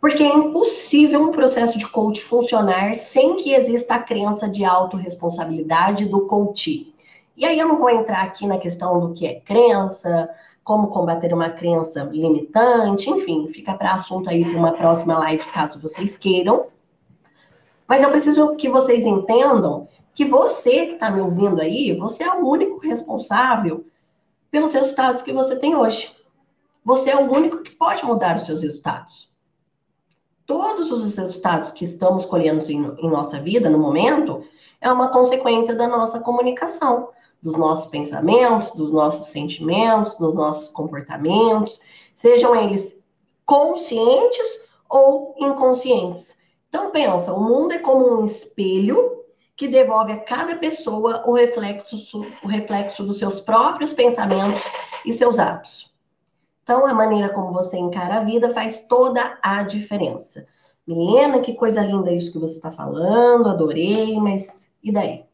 Porque é impossível um processo de coach funcionar sem que exista a crença de autorresponsabilidade do coach. E aí eu não vou entrar aqui na questão do que é crença, como combater uma crença limitante, enfim, fica para assunto aí para uma próxima live, caso vocês queiram. Mas eu preciso que vocês entendam que você que está me ouvindo aí, você é o único responsável pelos resultados que você tem hoje. Você é o único que pode mudar os seus resultados. Todos os resultados que estamos colhendo em, em nossa vida no momento é uma consequência da nossa comunicação, dos nossos pensamentos, dos nossos sentimentos, dos nossos comportamentos, sejam eles conscientes ou inconscientes. Então pensa, o mundo é como um espelho que devolve a cada pessoa o reflexo, o reflexo dos seus próprios pensamentos e seus atos. Então, a maneira como você encara a vida faz toda a diferença. Milena, que coisa linda isso que você está falando, adorei, mas e daí?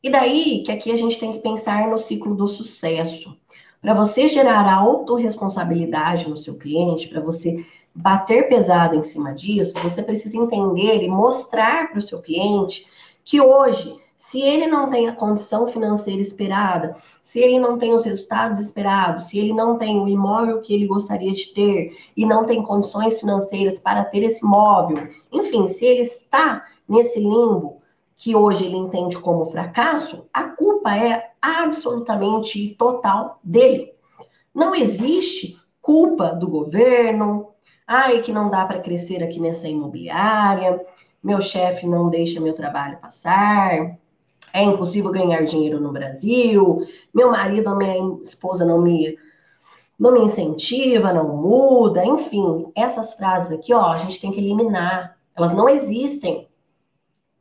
E daí que aqui a gente tem que pensar no ciclo do sucesso. Para você gerar a autorresponsabilidade no seu cliente, para você bater pesado em cima disso, você precisa entender e mostrar para o seu cliente que hoje, se ele não tem a condição financeira esperada, se ele não tem os resultados esperados, se ele não tem o imóvel que ele gostaria de ter e não tem condições financeiras para ter esse imóvel, enfim, se ele está nesse limbo, que hoje ele entende como fracasso, a culpa é absolutamente total dele. Não existe culpa do governo, ai que não dá para crescer aqui nessa imobiliária, meu chefe não deixa meu trabalho passar, é impossível ganhar dinheiro no Brasil, meu marido ou minha esposa não me não me incentiva, não muda, enfim, essas frases aqui, ó, a gente tem que eliminar. Elas não existem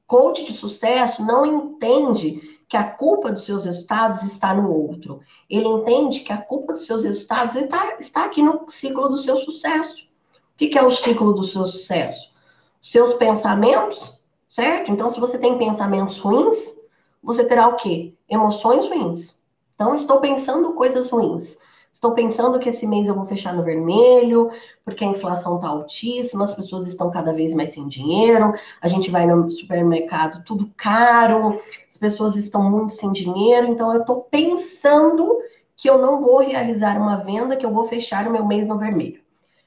coach de sucesso não entende que a culpa dos seus resultados está no outro. Ele entende que a culpa dos seus resultados está, está aqui no ciclo do seu sucesso. O que, que é o ciclo do seu sucesso? Seus pensamentos, certo? Então, se você tem pensamentos ruins, você terá o quê? Emoções ruins. Então, estou pensando coisas ruins. Estou pensando que esse mês eu vou fechar no vermelho, porque a inflação está altíssima, as pessoas estão cada vez mais sem dinheiro, a gente vai no supermercado, tudo caro, as pessoas estão muito sem dinheiro, então eu estou pensando que eu não vou realizar uma venda, que eu vou fechar o meu mês no vermelho.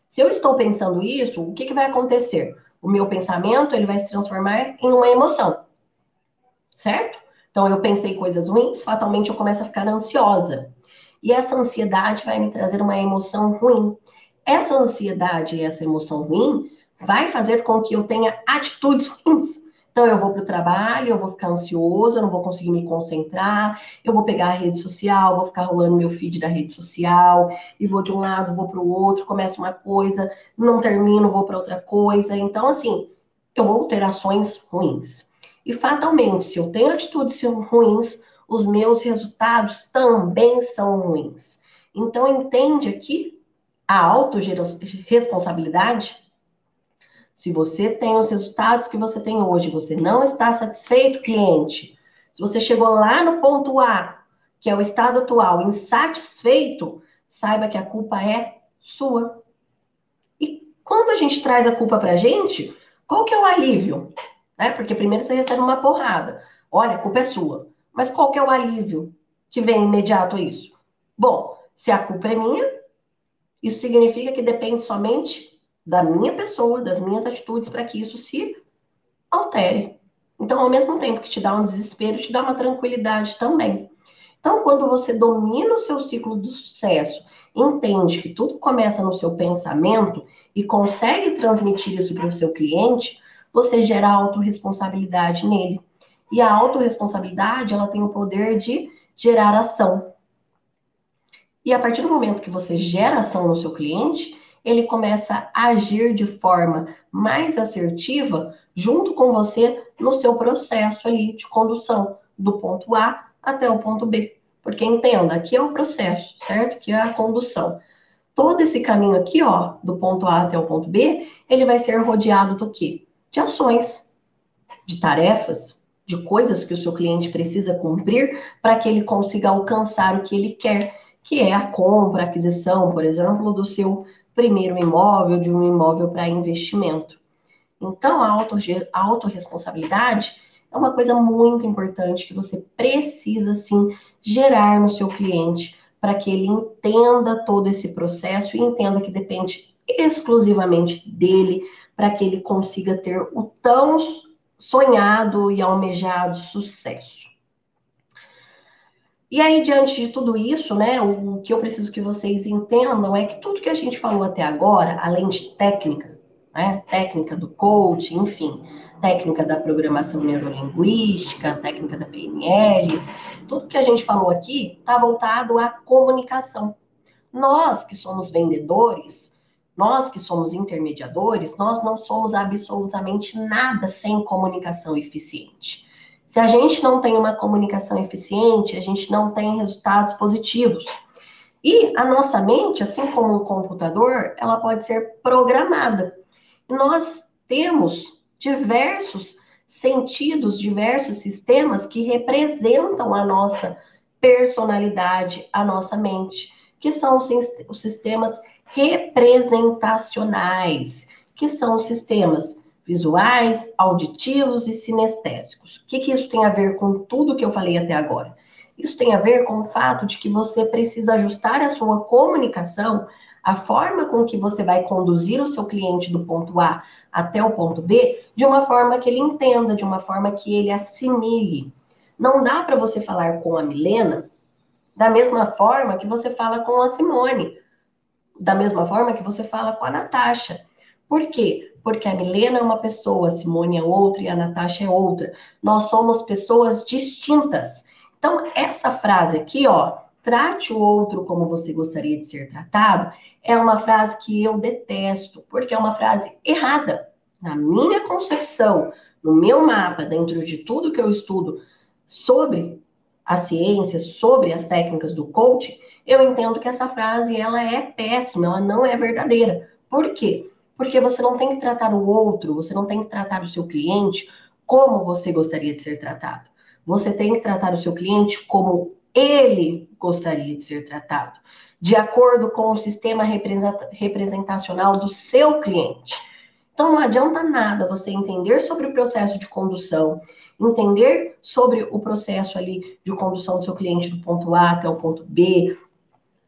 Se eu estou pensando isso, o que, que vai acontecer? O meu pensamento ele vai se transformar em uma emoção, certo? Então eu pensei coisas ruins, fatalmente eu começo a ficar ansiosa. E essa ansiedade vai me trazer uma emoção ruim. Essa ansiedade e essa emoção ruim vai fazer com que eu tenha atitudes <laughs> ruins. Então, eu vou para o trabalho, eu vou ficar ansioso, eu não vou conseguir me concentrar, eu vou pegar a rede social, vou ficar rolando meu feed da rede social, e vou de um lado, vou para o outro, começo uma coisa, não termino, vou para outra coisa. Então, assim, eu vou ter ações ruins. E fatalmente, se eu tenho atitudes ruins, os meus resultados também são ruins. Então, entende aqui a autorresponsabilidade? Se você tem os resultados que você tem hoje, você não está satisfeito, cliente. Se você chegou lá no ponto A, que é o estado atual, insatisfeito, saiba que a culpa é sua. E quando a gente traz a culpa para a gente, qual que é o alívio? Né? Porque primeiro você recebe uma porrada. Olha, a culpa é sua. Mas qual que é o alívio que vem imediato a isso? Bom, se a culpa é minha, isso significa que depende somente da minha pessoa, das minhas atitudes para que isso se altere. Então, ao mesmo tempo que te dá um desespero, te dá uma tranquilidade também. Então, quando você domina o seu ciclo do sucesso, entende que tudo começa no seu pensamento e consegue transmitir isso para o seu cliente, você gera autorresponsabilidade nele. E a autorresponsabilidade, ela tem o poder de gerar ação. E a partir do momento que você gera ação no seu cliente, ele começa a agir de forma mais assertiva junto com você no seu processo ali de condução, do ponto A até o ponto B. Porque entenda, aqui é o processo, certo? Que é a condução. Todo esse caminho aqui, ó, do ponto A até o ponto B, ele vai ser rodeado do quê? De ações, de tarefas, de coisas que o seu cliente precisa cumprir para que ele consiga alcançar o que ele quer, que é a compra, a aquisição, por exemplo, do seu primeiro imóvel, de um imóvel para investimento. Então, a autorresponsabilidade é uma coisa muito importante que você precisa, sim, gerar no seu cliente para que ele entenda todo esse processo e entenda que depende exclusivamente dele para que ele consiga ter o tão sonhado e almejado sucesso. E aí, diante de tudo isso, né, o que eu preciso que vocês entendam é que tudo que a gente falou até agora, além de técnica, né, técnica do coaching, enfim, técnica da programação neurolinguística, técnica da PNL, tudo que a gente falou aqui está voltado à comunicação. Nós que somos vendedores, nós que somos intermediadores, nós não somos absolutamente nada sem comunicação eficiente. Se a gente não tem uma comunicação eficiente, a gente não tem resultados positivos. E a nossa mente, assim como o computador, ela pode ser programada. Nós temos diversos sentidos, diversos sistemas que representam a nossa personalidade, a nossa mente, que são os sistemas representacionais, que são os sistemas visuais, auditivos e sinestésicos. O que, que isso tem a ver com tudo que eu falei até agora? Isso tem a ver com o fato de que você precisa ajustar a sua comunicação, a forma com que você vai conduzir o seu cliente do ponto A até o ponto B, de uma forma que ele entenda, de uma forma que ele assimile. Não dá para você falar com a Milena da mesma forma que você fala com a Simone da mesma forma que você fala com a Natasha. Por quê? Porque a Milena é uma pessoa, a Simone é outra e a Natasha é outra. Nós somos pessoas distintas. Então, essa frase aqui, ó, trate o outro como você gostaria de ser tratado, é uma frase que eu detesto, porque é uma frase errada. Na minha concepção, no meu mapa, dentro de tudo que eu estudo sobre a ciência, sobre as técnicas do coaching, eu entendo que essa frase ela é péssima, ela não é verdadeira. Por quê? Porque você não tem que tratar o outro, você não tem que tratar o seu cliente como você gostaria de ser tratado. Você tem que tratar o seu cliente como ele gostaria de ser tratado, de acordo com o sistema representacional do seu cliente. Então não adianta nada você entender sobre o processo de condução, entender sobre o processo ali de condução do seu cliente do ponto A até o ponto B,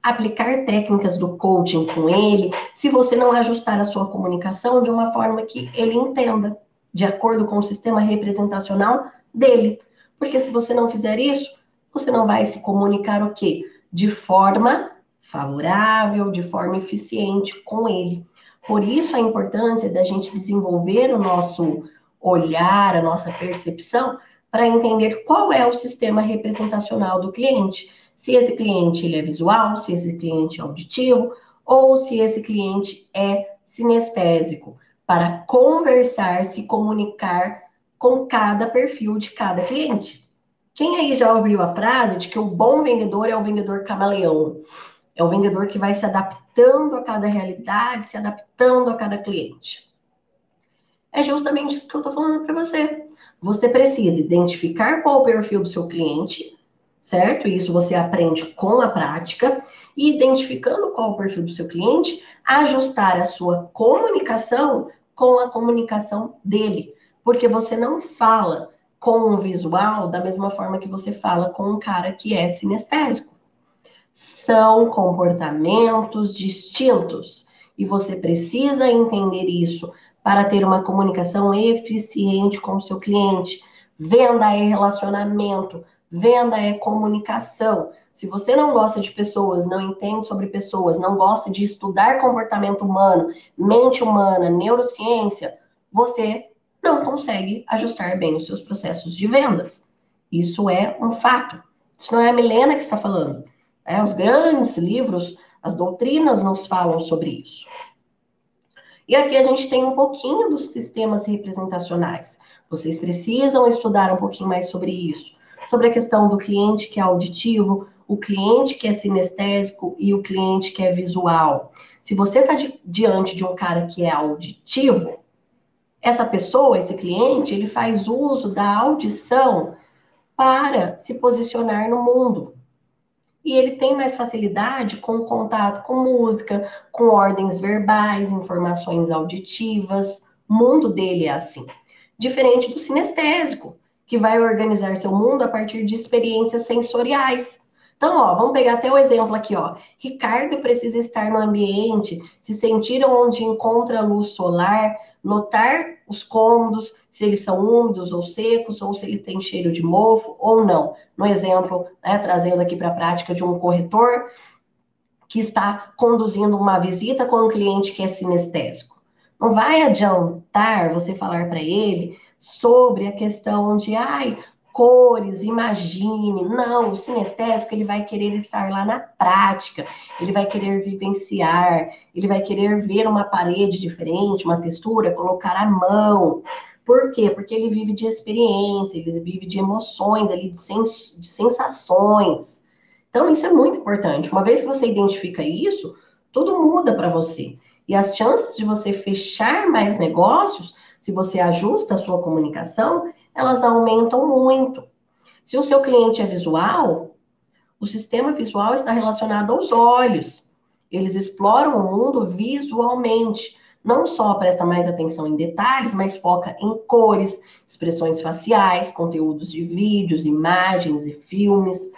aplicar técnicas do coaching com ele, se você não ajustar a sua comunicação de uma forma que ele entenda, de acordo com o sistema representacional dele. Porque se você não fizer isso, você não vai se comunicar o quê? De forma favorável, de forma eficiente com ele. Por isso a importância da gente desenvolver o nosso olhar, a nossa percepção, para entender qual é o sistema representacional do cliente se esse cliente ele é visual, se esse cliente é auditivo ou se esse cliente é sinestésico, para conversar, se comunicar com cada perfil de cada cliente. Quem aí já ouviu a frase de que o bom vendedor é o vendedor camaleão? É o vendedor que vai se adaptando a cada realidade, se adaptando a cada cliente. É justamente isso que eu estou falando para você. Você precisa identificar qual o perfil do seu cliente, certo? Isso você aprende com a prática e identificando qual o perfil do seu cliente, ajustar a sua comunicação com a comunicação dele, porque você não fala com um visual da mesma forma que você fala com um cara que é sinestésico. São comportamentos distintos e você precisa entender isso para ter uma comunicação eficiente com o seu cliente. Venda é relacionamento, Venda é comunicação. Se você não gosta de pessoas, não entende sobre pessoas, não gosta de estudar comportamento humano, mente humana, neurociência, você não consegue ajustar bem os seus processos de vendas. Isso é um fato. Isso não é a Milena que está falando. É, os grandes livros, as doutrinas nos falam sobre isso. E aqui a gente tem um pouquinho dos sistemas representacionais. Vocês precisam estudar um pouquinho mais sobre isso sobre a questão do cliente que é auditivo, o cliente que é sinestésico e o cliente que é visual. Se você está di diante de um cara que é auditivo, essa pessoa, esse cliente, ele faz uso da audição para se posicionar no mundo. E ele tem mais facilidade com o contato com música, com ordens verbais, informações auditivas. O mundo dele é assim. Diferente do sinestésico, que vai organizar seu mundo a partir de experiências sensoriais. Então, ó, vamos pegar até o exemplo aqui, ó. Ricardo precisa estar no ambiente, se sentir onde encontra a luz solar, notar os cômodos, se eles são úmidos ou secos, ou se ele tem cheiro de mofo ou não. No exemplo, né, trazendo aqui para a prática de um corretor que está conduzindo uma visita com um cliente que é sinestésico. Não vai adiantar você falar para ele sobre a questão de, ai, cores, imagine. Não, o sinestésico ele vai querer estar lá na prática, ele vai querer vivenciar, ele vai querer ver uma parede diferente, uma textura, colocar a mão. Por quê? Porque ele vive de experiência, ele vive de emoções, ali, de, sens de sensações. Então, isso é muito importante. Uma vez que você identifica isso, tudo muda para você. E as chances de você fechar mais negócios, se você ajusta a sua comunicação, elas aumentam muito. Se o seu cliente é visual, o sistema visual está relacionado aos olhos. Eles exploram o mundo visualmente. Não só presta mais atenção em detalhes, mas foca em cores, expressões faciais, conteúdos de vídeos, imagens e filmes.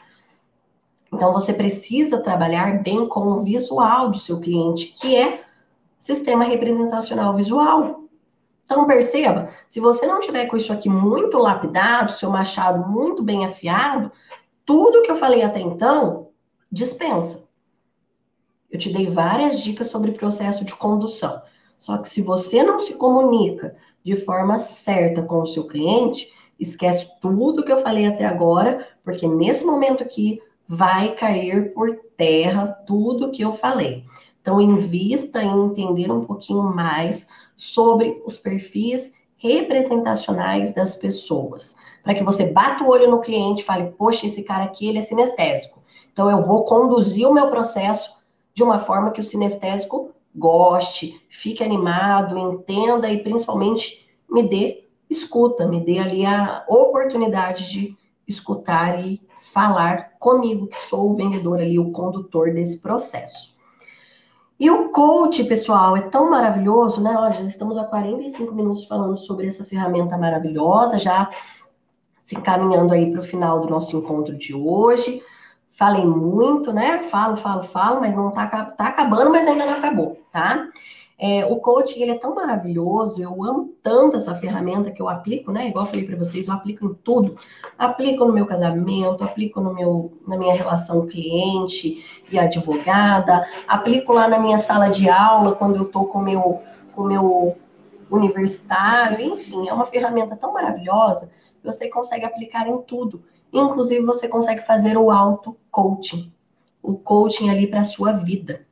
Então, você precisa trabalhar bem com o visual do seu cliente, que é sistema representacional visual. Então, perceba, se você não tiver com isso aqui muito lapidado, seu machado muito bem afiado, tudo que eu falei até então, dispensa. Eu te dei várias dicas sobre processo de condução. Só que se você não se comunica de forma certa com o seu cliente, esquece tudo que eu falei até agora, porque nesse momento aqui vai cair por terra tudo que eu falei. Então, invista em entender um pouquinho mais sobre os perfis representacionais das pessoas, para que você bata o olho no cliente e fale, poxa, esse cara aqui, ele é sinestésico. Então, eu vou conduzir o meu processo de uma forma que o sinestésico goste, fique animado, entenda e principalmente me dê escuta, me dê ali a oportunidade de escutar e falar comigo, que sou o vendedor ali, o condutor desse processo. E o coach, pessoal, é tão maravilhoso, né? Olha, já estamos há 45 minutos falando sobre essa ferramenta maravilhosa, já se encaminhando aí para o final do nosso encontro de hoje. Falei muito, né? Falo, falo, falo, mas não tá, tá acabando, mas ainda não acabou, tá? É, o coaching ele é tão maravilhoso, eu amo tanto essa ferramenta que eu aplico, né? Igual eu falei para vocês, eu aplico em tudo. Aplico no meu casamento, aplico no meu, na minha relação cliente e advogada, aplico lá na minha sala de aula quando eu estou com meu com meu universitário, enfim, é uma ferramenta tão maravilhosa que você consegue aplicar em tudo. Inclusive você consegue fazer o auto coaching, o coaching ali para a sua vida.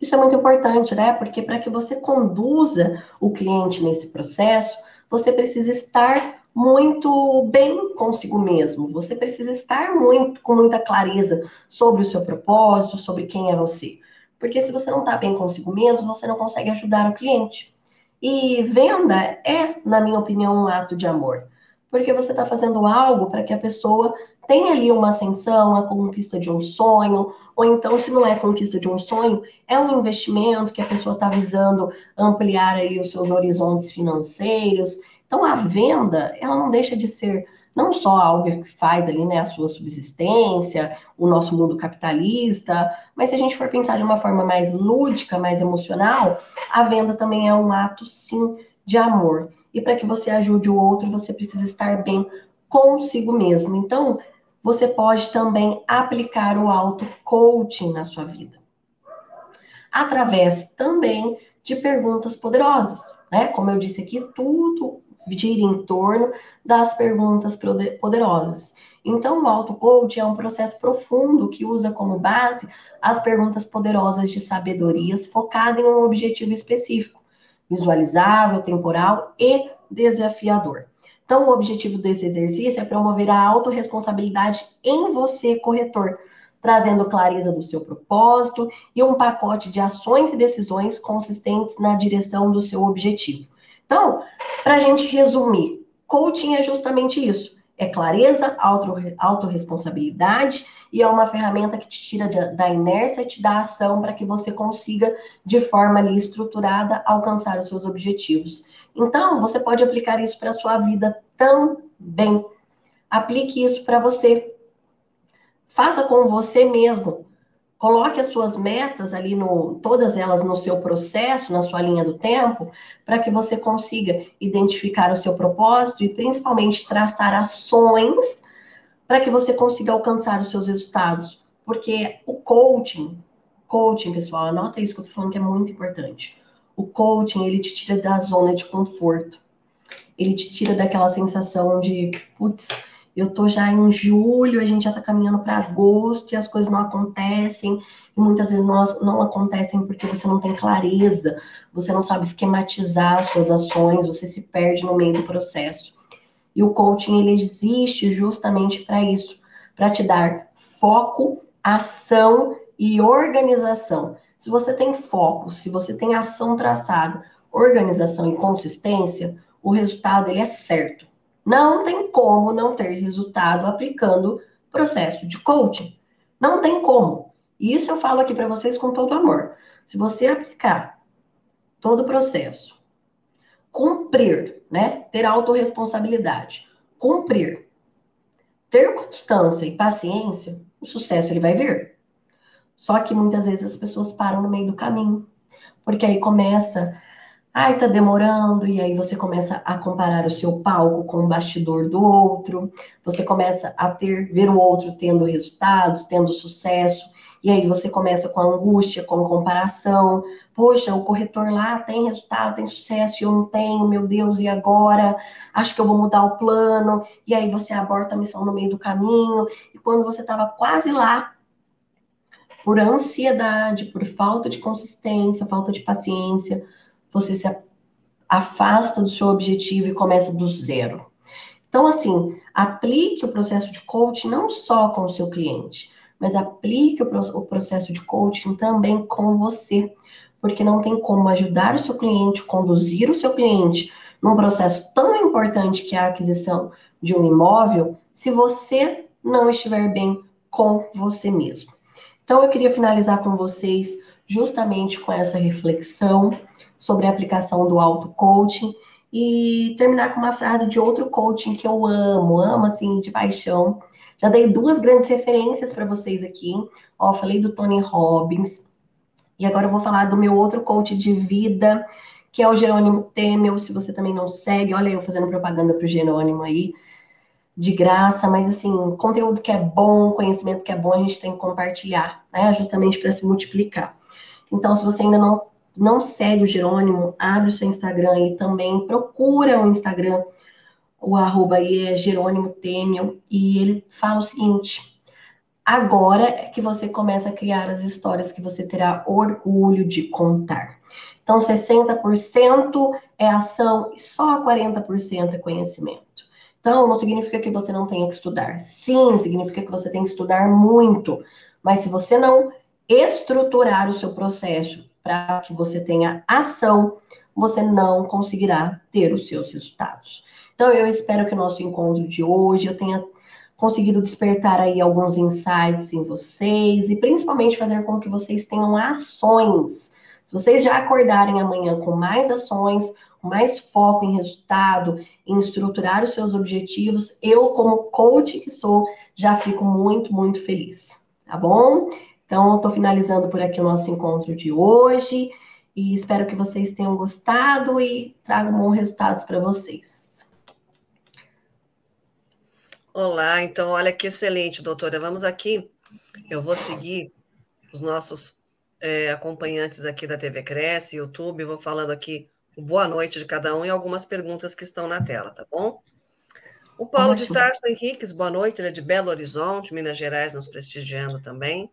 Isso é muito importante, né? Porque para que você conduza o cliente nesse processo, você precisa estar muito bem consigo mesmo. Você precisa estar muito com muita clareza sobre o seu propósito, sobre quem é você. Porque se você não está bem consigo mesmo, você não consegue ajudar o cliente. E venda é, na minha opinião, um ato de amor. Porque você está fazendo algo para que a pessoa tem ali uma ascensão, a conquista de um sonho, ou então, se não é conquista de um sonho, é um investimento que a pessoa está visando ampliar aí os seus horizontes financeiros. Então, a venda, ela não deixa de ser não só algo que faz ali, né, a sua subsistência, o nosso mundo capitalista, mas se a gente for pensar de uma forma mais lúdica, mais emocional, a venda também é um ato, sim, de amor. E para que você ajude o outro, você precisa estar bem consigo mesmo. Então, você pode também aplicar o auto-coaching na sua vida. Através também de perguntas poderosas, né? Como eu disse aqui, tudo gira em torno das perguntas poderosas. Então, o auto-coaching é um processo profundo que usa como base as perguntas poderosas de sabedorias focada em um objetivo específico, visualizável, temporal e desafiador. Então, o objetivo desse exercício é promover a autorresponsabilidade em você, corretor, trazendo clareza do seu propósito e um pacote de ações e decisões consistentes na direção do seu objetivo. Então, para a gente resumir, coaching é justamente isso. É clareza, auto, autorresponsabilidade e é uma ferramenta que te tira da inércia e te dá ação para que você consiga, de forma ali estruturada, alcançar os seus objetivos. Então, você pode aplicar isso para a sua vida também. Aplique isso para você. Faça com você mesmo. Coloque as suas metas ali no, todas elas no seu processo, na sua linha do tempo, para que você consiga identificar o seu propósito e principalmente traçar ações para que você consiga alcançar os seus resultados. Porque o coaching, coaching, pessoal, anota isso que eu tô falando que é muito importante. O coaching, ele te tira da zona de conforto. Ele te tira daquela sensação de, putz, eu tô já em julho, a gente já tá caminhando para agosto e as coisas não acontecem. E muitas vezes não, não acontecem porque você não tem clareza, você não sabe esquematizar as suas ações, você se perde no meio do processo. E o coaching ele existe justamente para isso, para te dar foco, ação e organização. Se você tem foco, se você tem ação traçada, organização e consistência, o resultado ele é certo. Não tem como não ter resultado aplicando processo de coaching. Não tem como. E isso eu falo aqui para vocês com todo amor. Se você aplicar todo o processo, cumprir, né? Ter autorresponsabilidade, cumprir, ter constância e paciência, o sucesso ele vai vir. Só que muitas vezes as pessoas param no meio do caminho, porque aí começa Ai, tá demorando, e aí você começa a comparar o seu palco com o bastidor do outro, você começa a ter, ver o outro tendo resultados, tendo sucesso, e aí você começa com a angústia, com a comparação. Poxa, o corretor lá tem resultado, tem sucesso, e eu não tenho, meu Deus, e agora? Acho que eu vou mudar o plano, e aí você aborta a missão no meio do caminho, e quando você estava quase lá, por ansiedade, por falta de consistência, falta de paciência, você se afasta do seu objetivo e começa do zero. Então, assim, aplique o processo de coaching não só com o seu cliente, mas aplique o processo de coaching também com você, porque não tem como ajudar o seu cliente, conduzir o seu cliente num processo tão importante que é a aquisição de um imóvel, se você não estiver bem com você mesmo. Então, eu queria finalizar com vocês justamente com essa reflexão sobre a aplicação do auto-coaching e terminar com uma frase de outro coaching que eu amo, amo assim, de paixão. Já dei duas grandes referências para vocês aqui. Ó, falei do Tony Robbins. E agora eu vou falar do meu outro coach de vida, que é o Jerônimo Temel. Se você também não segue, olha eu fazendo propaganda para o Jerônimo aí, de graça, mas assim, conteúdo que é bom, conhecimento que é bom, a gente tem que compartilhar, né? Justamente para se multiplicar. Então, se você ainda não, não segue o Jerônimo, abre o seu Instagram e também procura o Instagram, o arroba aí é Jerônimo Temel, e ele fala o seguinte: agora é que você começa a criar as histórias que você terá orgulho de contar. Então, 60% é ação e só 40% é conhecimento. Então, não significa que você não tenha que estudar. Sim, significa que você tem que estudar muito. Mas se você não estruturar o seu processo para que você tenha ação, você não conseguirá ter os seus resultados. Então, eu espero que o nosso encontro de hoje eu tenha conseguido despertar aí alguns insights em vocês e principalmente fazer com que vocês tenham ações. Se vocês já acordarem amanhã com mais ações, mais foco em resultado, em estruturar os seus objetivos, eu, como coach que sou, já fico muito, muito feliz. Tá bom? Então, estou finalizando por aqui o nosso encontro de hoje e espero que vocês tenham gostado e tragam bons resultados para vocês.
Olá, então, olha que excelente, doutora. Vamos aqui. Eu vou seguir os nossos é, acompanhantes aqui da TV Cresce, YouTube, vou falando aqui o boa noite de cada um e algumas perguntas que estão na tela, tá bom? O Paulo Ótimo. de Tarso Henriques, boa noite, ele é de Belo Horizonte, Minas Gerais, nos prestigiando também.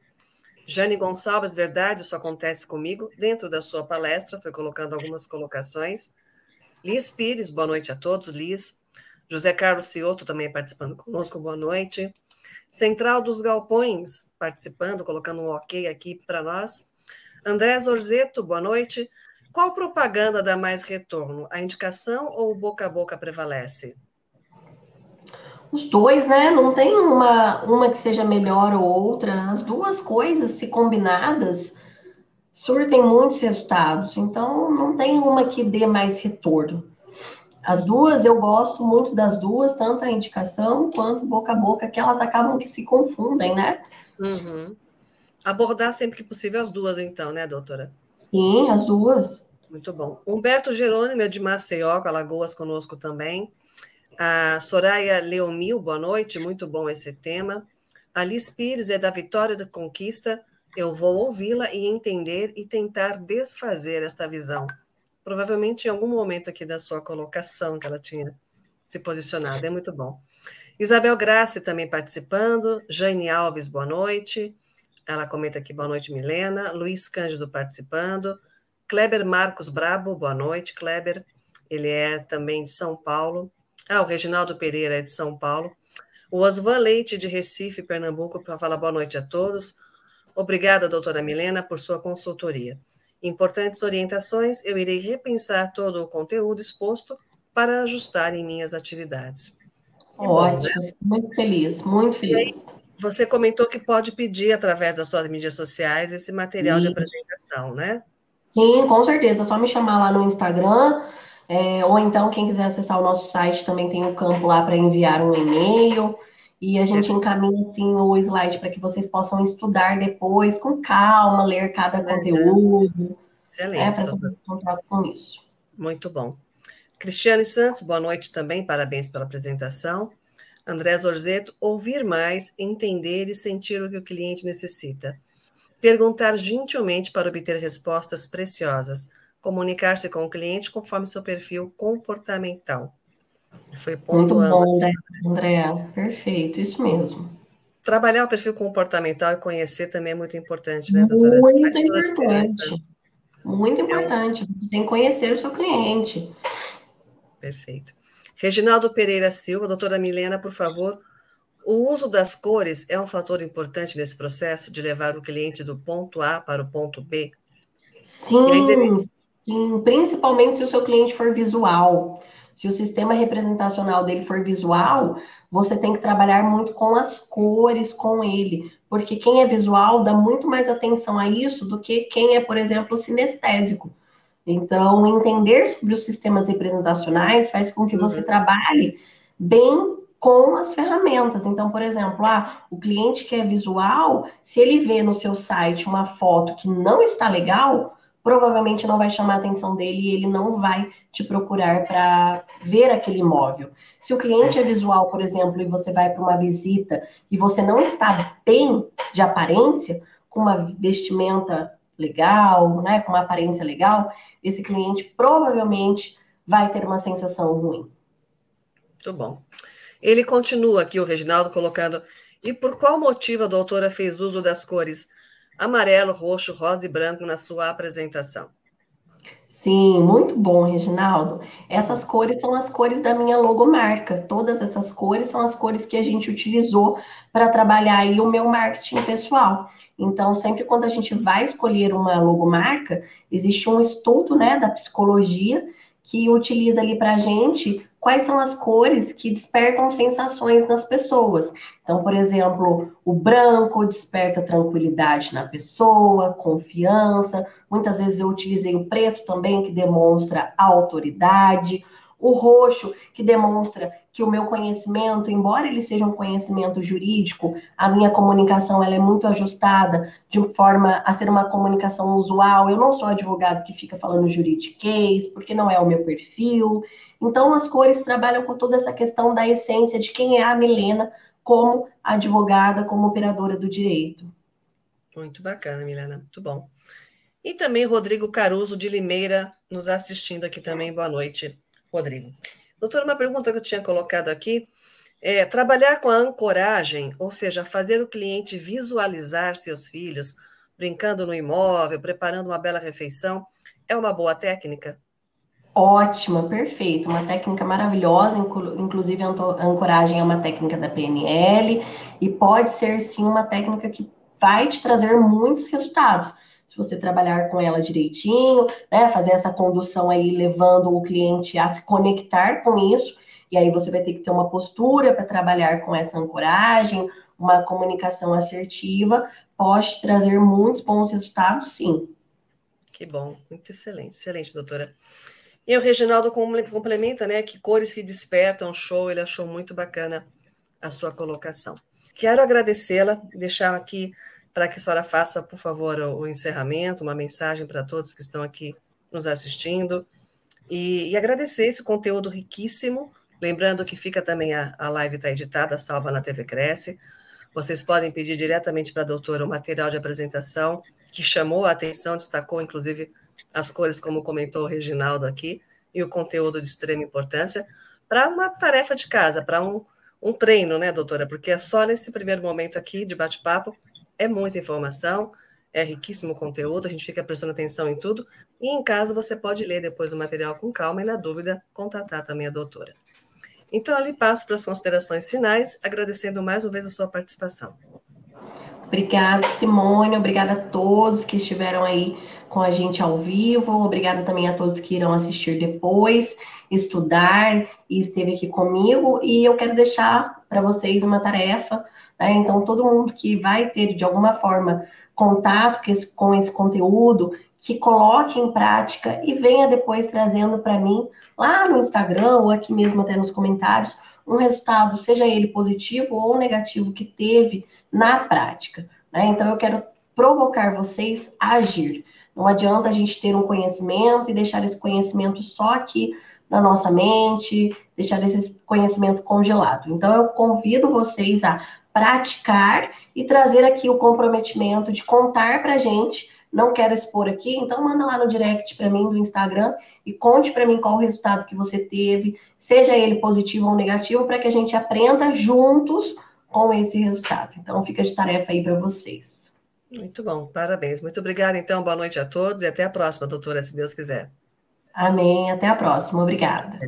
Jane Gonçalves, verdade, isso acontece comigo. Dentro da sua palestra, foi colocando algumas colocações. Liz Pires, boa noite a todos. Liz. José Carlos Cioto também participando conosco, boa noite. Central dos Galpões, participando, colocando um ok aqui para nós. André Zorzeto, boa noite. Qual propaganda dá mais retorno? A indicação ou o boca a boca prevalece?
Os dois, né? Não tem uma, uma que seja melhor ou outra. As duas coisas, se combinadas, surtem muitos resultados. Então, não tem uma que dê mais retorno. As duas, eu gosto muito das duas, tanto a indicação quanto boca a boca, que elas acabam que se confundem, né?
Uhum. Abordar sempre que possível as duas, então, né, doutora?
Sim, as duas.
Muito bom. Humberto Jerônimo é de Maceió, Alagoas, conosco também. A Soraya Leomil, boa noite, muito bom esse tema. Alice Pires é da Vitória da Conquista. Eu vou ouvi-la e entender e tentar desfazer esta visão. Provavelmente em algum momento aqui da sua colocação que ela tinha se posicionado. É muito bom. Isabel Grace também participando. Jane Alves, boa noite. Ela comenta aqui, boa noite, Milena. Luiz Cândido participando. Kleber Marcos Brabo, boa noite, Kleber. Ele é também de São Paulo. Ah, o Reginaldo Pereira é de São Paulo. O Osvan Leite, de Recife, Pernambuco, para falar boa noite a todos. Obrigada, doutora Milena, por sua consultoria. Importantes orientações, eu irei repensar todo o conteúdo exposto para ajustar em minhas atividades.
Ótimo, bom, né? muito feliz, muito feliz. Aí,
você comentou que pode pedir através das suas mídias sociais esse material Sim. de apresentação, né?
Sim, com certeza. É só me chamar lá no Instagram, é, ou então, quem quiser acessar o nosso site, também tem um campo lá para enviar um e-mail. E a gente encaminha assim o slide para que vocês possam estudar depois com calma, ler cada conteúdo.
Excelente. É,
para ter contato com isso.
Muito bom. Cristiane Santos, boa noite também, parabéns pela apresentação. André Zorzeto, ouvir mais, entender e sentir o que o cliente necessita. Perguntar gentilmente para obter respostas preciosas comunicar-se com o cliente conforme seu perfil comportamental.
Foi Muito bom, né, André. Perfeito, isso mesmo.
Trabalhar o perfil comportamental e conhecer também é muito importante, né,
doutora? Muito importante. Muito importante. Você tem que conhecer o seu cliente.
Perfeito. Reginaldo Pereira Silva, doutora Milena, por favor. O uso das cores é um fator importante nesse processo de levar o cliente do ponto A para o ponto B?
Sim, Sim, principalmente se o seu cliente for visual. Se o sistema representacional dele for visual, você tem que trabalhar muito com as cores com ele, porque quem é visual dá muito mais atenção a isso do que quem é, por exemplo, sinestésico. Então, entender sobre os sistemas representacionais faz com que uhum. você trabalhe bem com as ferramentas. Então, por exemplo, ah, o cliente que é visual, se ele vê no seu site uma foto que não está legal, provavelmente não vai chamar a atenção dele e ele não vai te procurar para ver aquele imóvel. Se o cliente é visual, por exemplo, e você vai para uma visita e você não está bem de aparência, com uma vestimenta legal, né, com uma aparência legal, esse cliente provavelmente vai ter uma sensação ruim.
Muito bom. Ele continua aqui, o Reginaldo, colocando. E por qual motivo a doutora fez uso das cores amarelo, roxo, rosa e branco na sua apresentação.
Sim, muito bom, Reginaldo. Essas cores são as cores da minha logomarca. Todas essas cores são as cores que a gente utilizou para trabalhar aí o meu marketing pessoal. Então, sempre quando a gente vai escolher uma logomarca, existe um estudo, né, da psicologia que utiliza ali para a gente quais são as cores que despertam sensações nas pessoas. Então, por exemplo, o branco desperta tranquilidade na pessoa, confiança. Muitas vezes eu utilizei o preto também, que demonstra autoridade. O roxo, que demonstra que o meu conhecimento, embora ele seja um conhecimento jurídico, a minha comunicação ela é muito ajustada de forma a ser uma comunicação usual. Eu não sou advogado que fica falando juridiquês, porque não é o meu perfil. Então, as cores trabalham com toda essa questão da essência de quem é a Milena como advogada, como operadora do direito.
Muito bacana, Milena, muito bom. E também Rodrigo Caruso de Limeira nos assistindo aqui também. Boa noite, Rodrigo. Doutora, uma pergunta que eu tinha colocado aqui é trabalhar com a ancoragem, ou seja, fazer o cliente visualizar seus filhos brincando no imóvel, preparando uma bela refeição, é uma boa técnica?
Ótima, perfeito, uma técnica maravilhosa, inclusive a ancoragem é uma técnica da PNL e pode ser sim uma técnica que vai te trazer muitos resultados. Se você trabalhar com ela direitinho, né, fazer essa condução aí, levando o cliente a se conectar com isso, e aí você vai ter que ter uma postura para trabalhar com essa ancoragem, uma comunicação assertiva, pode trazer muitos bons resultados, sim.
Que bom, muito excelente, excelente, doutora. E o Reginaldo complementa, né, que cores que despertam, show, ele achou muito bacana a sua colocação. Quero agradecê-la, deixar aqui para que a senhora faça, por favor, o, encerramento, uma mensagem para todos que estão aqui nos assistindo, e, e agradecer esse conteúdo riquíssimo, lembrando que fica também a, a live está editada, salva na TV Cresce, vocês podem pedir diretamente para a doutora o material de apresentação, que chamou a atenção, destacou inclusive as cores, como comentou o Reginaldo aqui, e o conteúdo de extrema importância, para uma tarefa de casa, para um, um treino, né, doutora? Porque é só nesse primeiro momento aqui de bate-papo, é muita informação, é riquíssimo conteúdo, a gente fica prestando atenção em tudo, e em casa você pode ler depois o material com calma e, na dúvida, contatar também a doutora. Então, ali passo para as considerações finais, agradecendo mais uma vez a sua participação.
Obrigada, Simone. Obrigada a todos que estiveram aí com a gente ao vivo. Obrigada também a todos que irão assistir depois, estudar e esteve aqui comigo. E eu quero deixar para vocês uma tarefa. Né? Então, todo mundo que vai ter, de alguma forma, contato com esse, com esse conteúdo, que coloque em prática e venha depois trazendo para mim lá no Instagram ou aqui mesmo até nos comentários um resultado, seja ele positivo ou negativo, que teve na prática. Né? Então, eu quero provocar vocês a agir. Não adianta a gente ter um conhecimento e deixar esse conhecimento só aqui na nossa mente, deixar esse conhecimento congelado. Então, eu convido vocês a praticar e trazer aqui o comprometimento de contar para a gente. Não quero expor aqui, então manda lá no direct para mim do Instagram e conte para mim qual o resultado que você teve, seja ele positivo ou negativo, para que a gente aprenda juntos com esse resultado. Então, fica de tarefa aí para vocês.
Muito bom, parabéns. Muito obrigada, então. Boa noite a todos e até a próxima, doutora, se Deus quiser.
Amém. Até a próxima. Obrigada.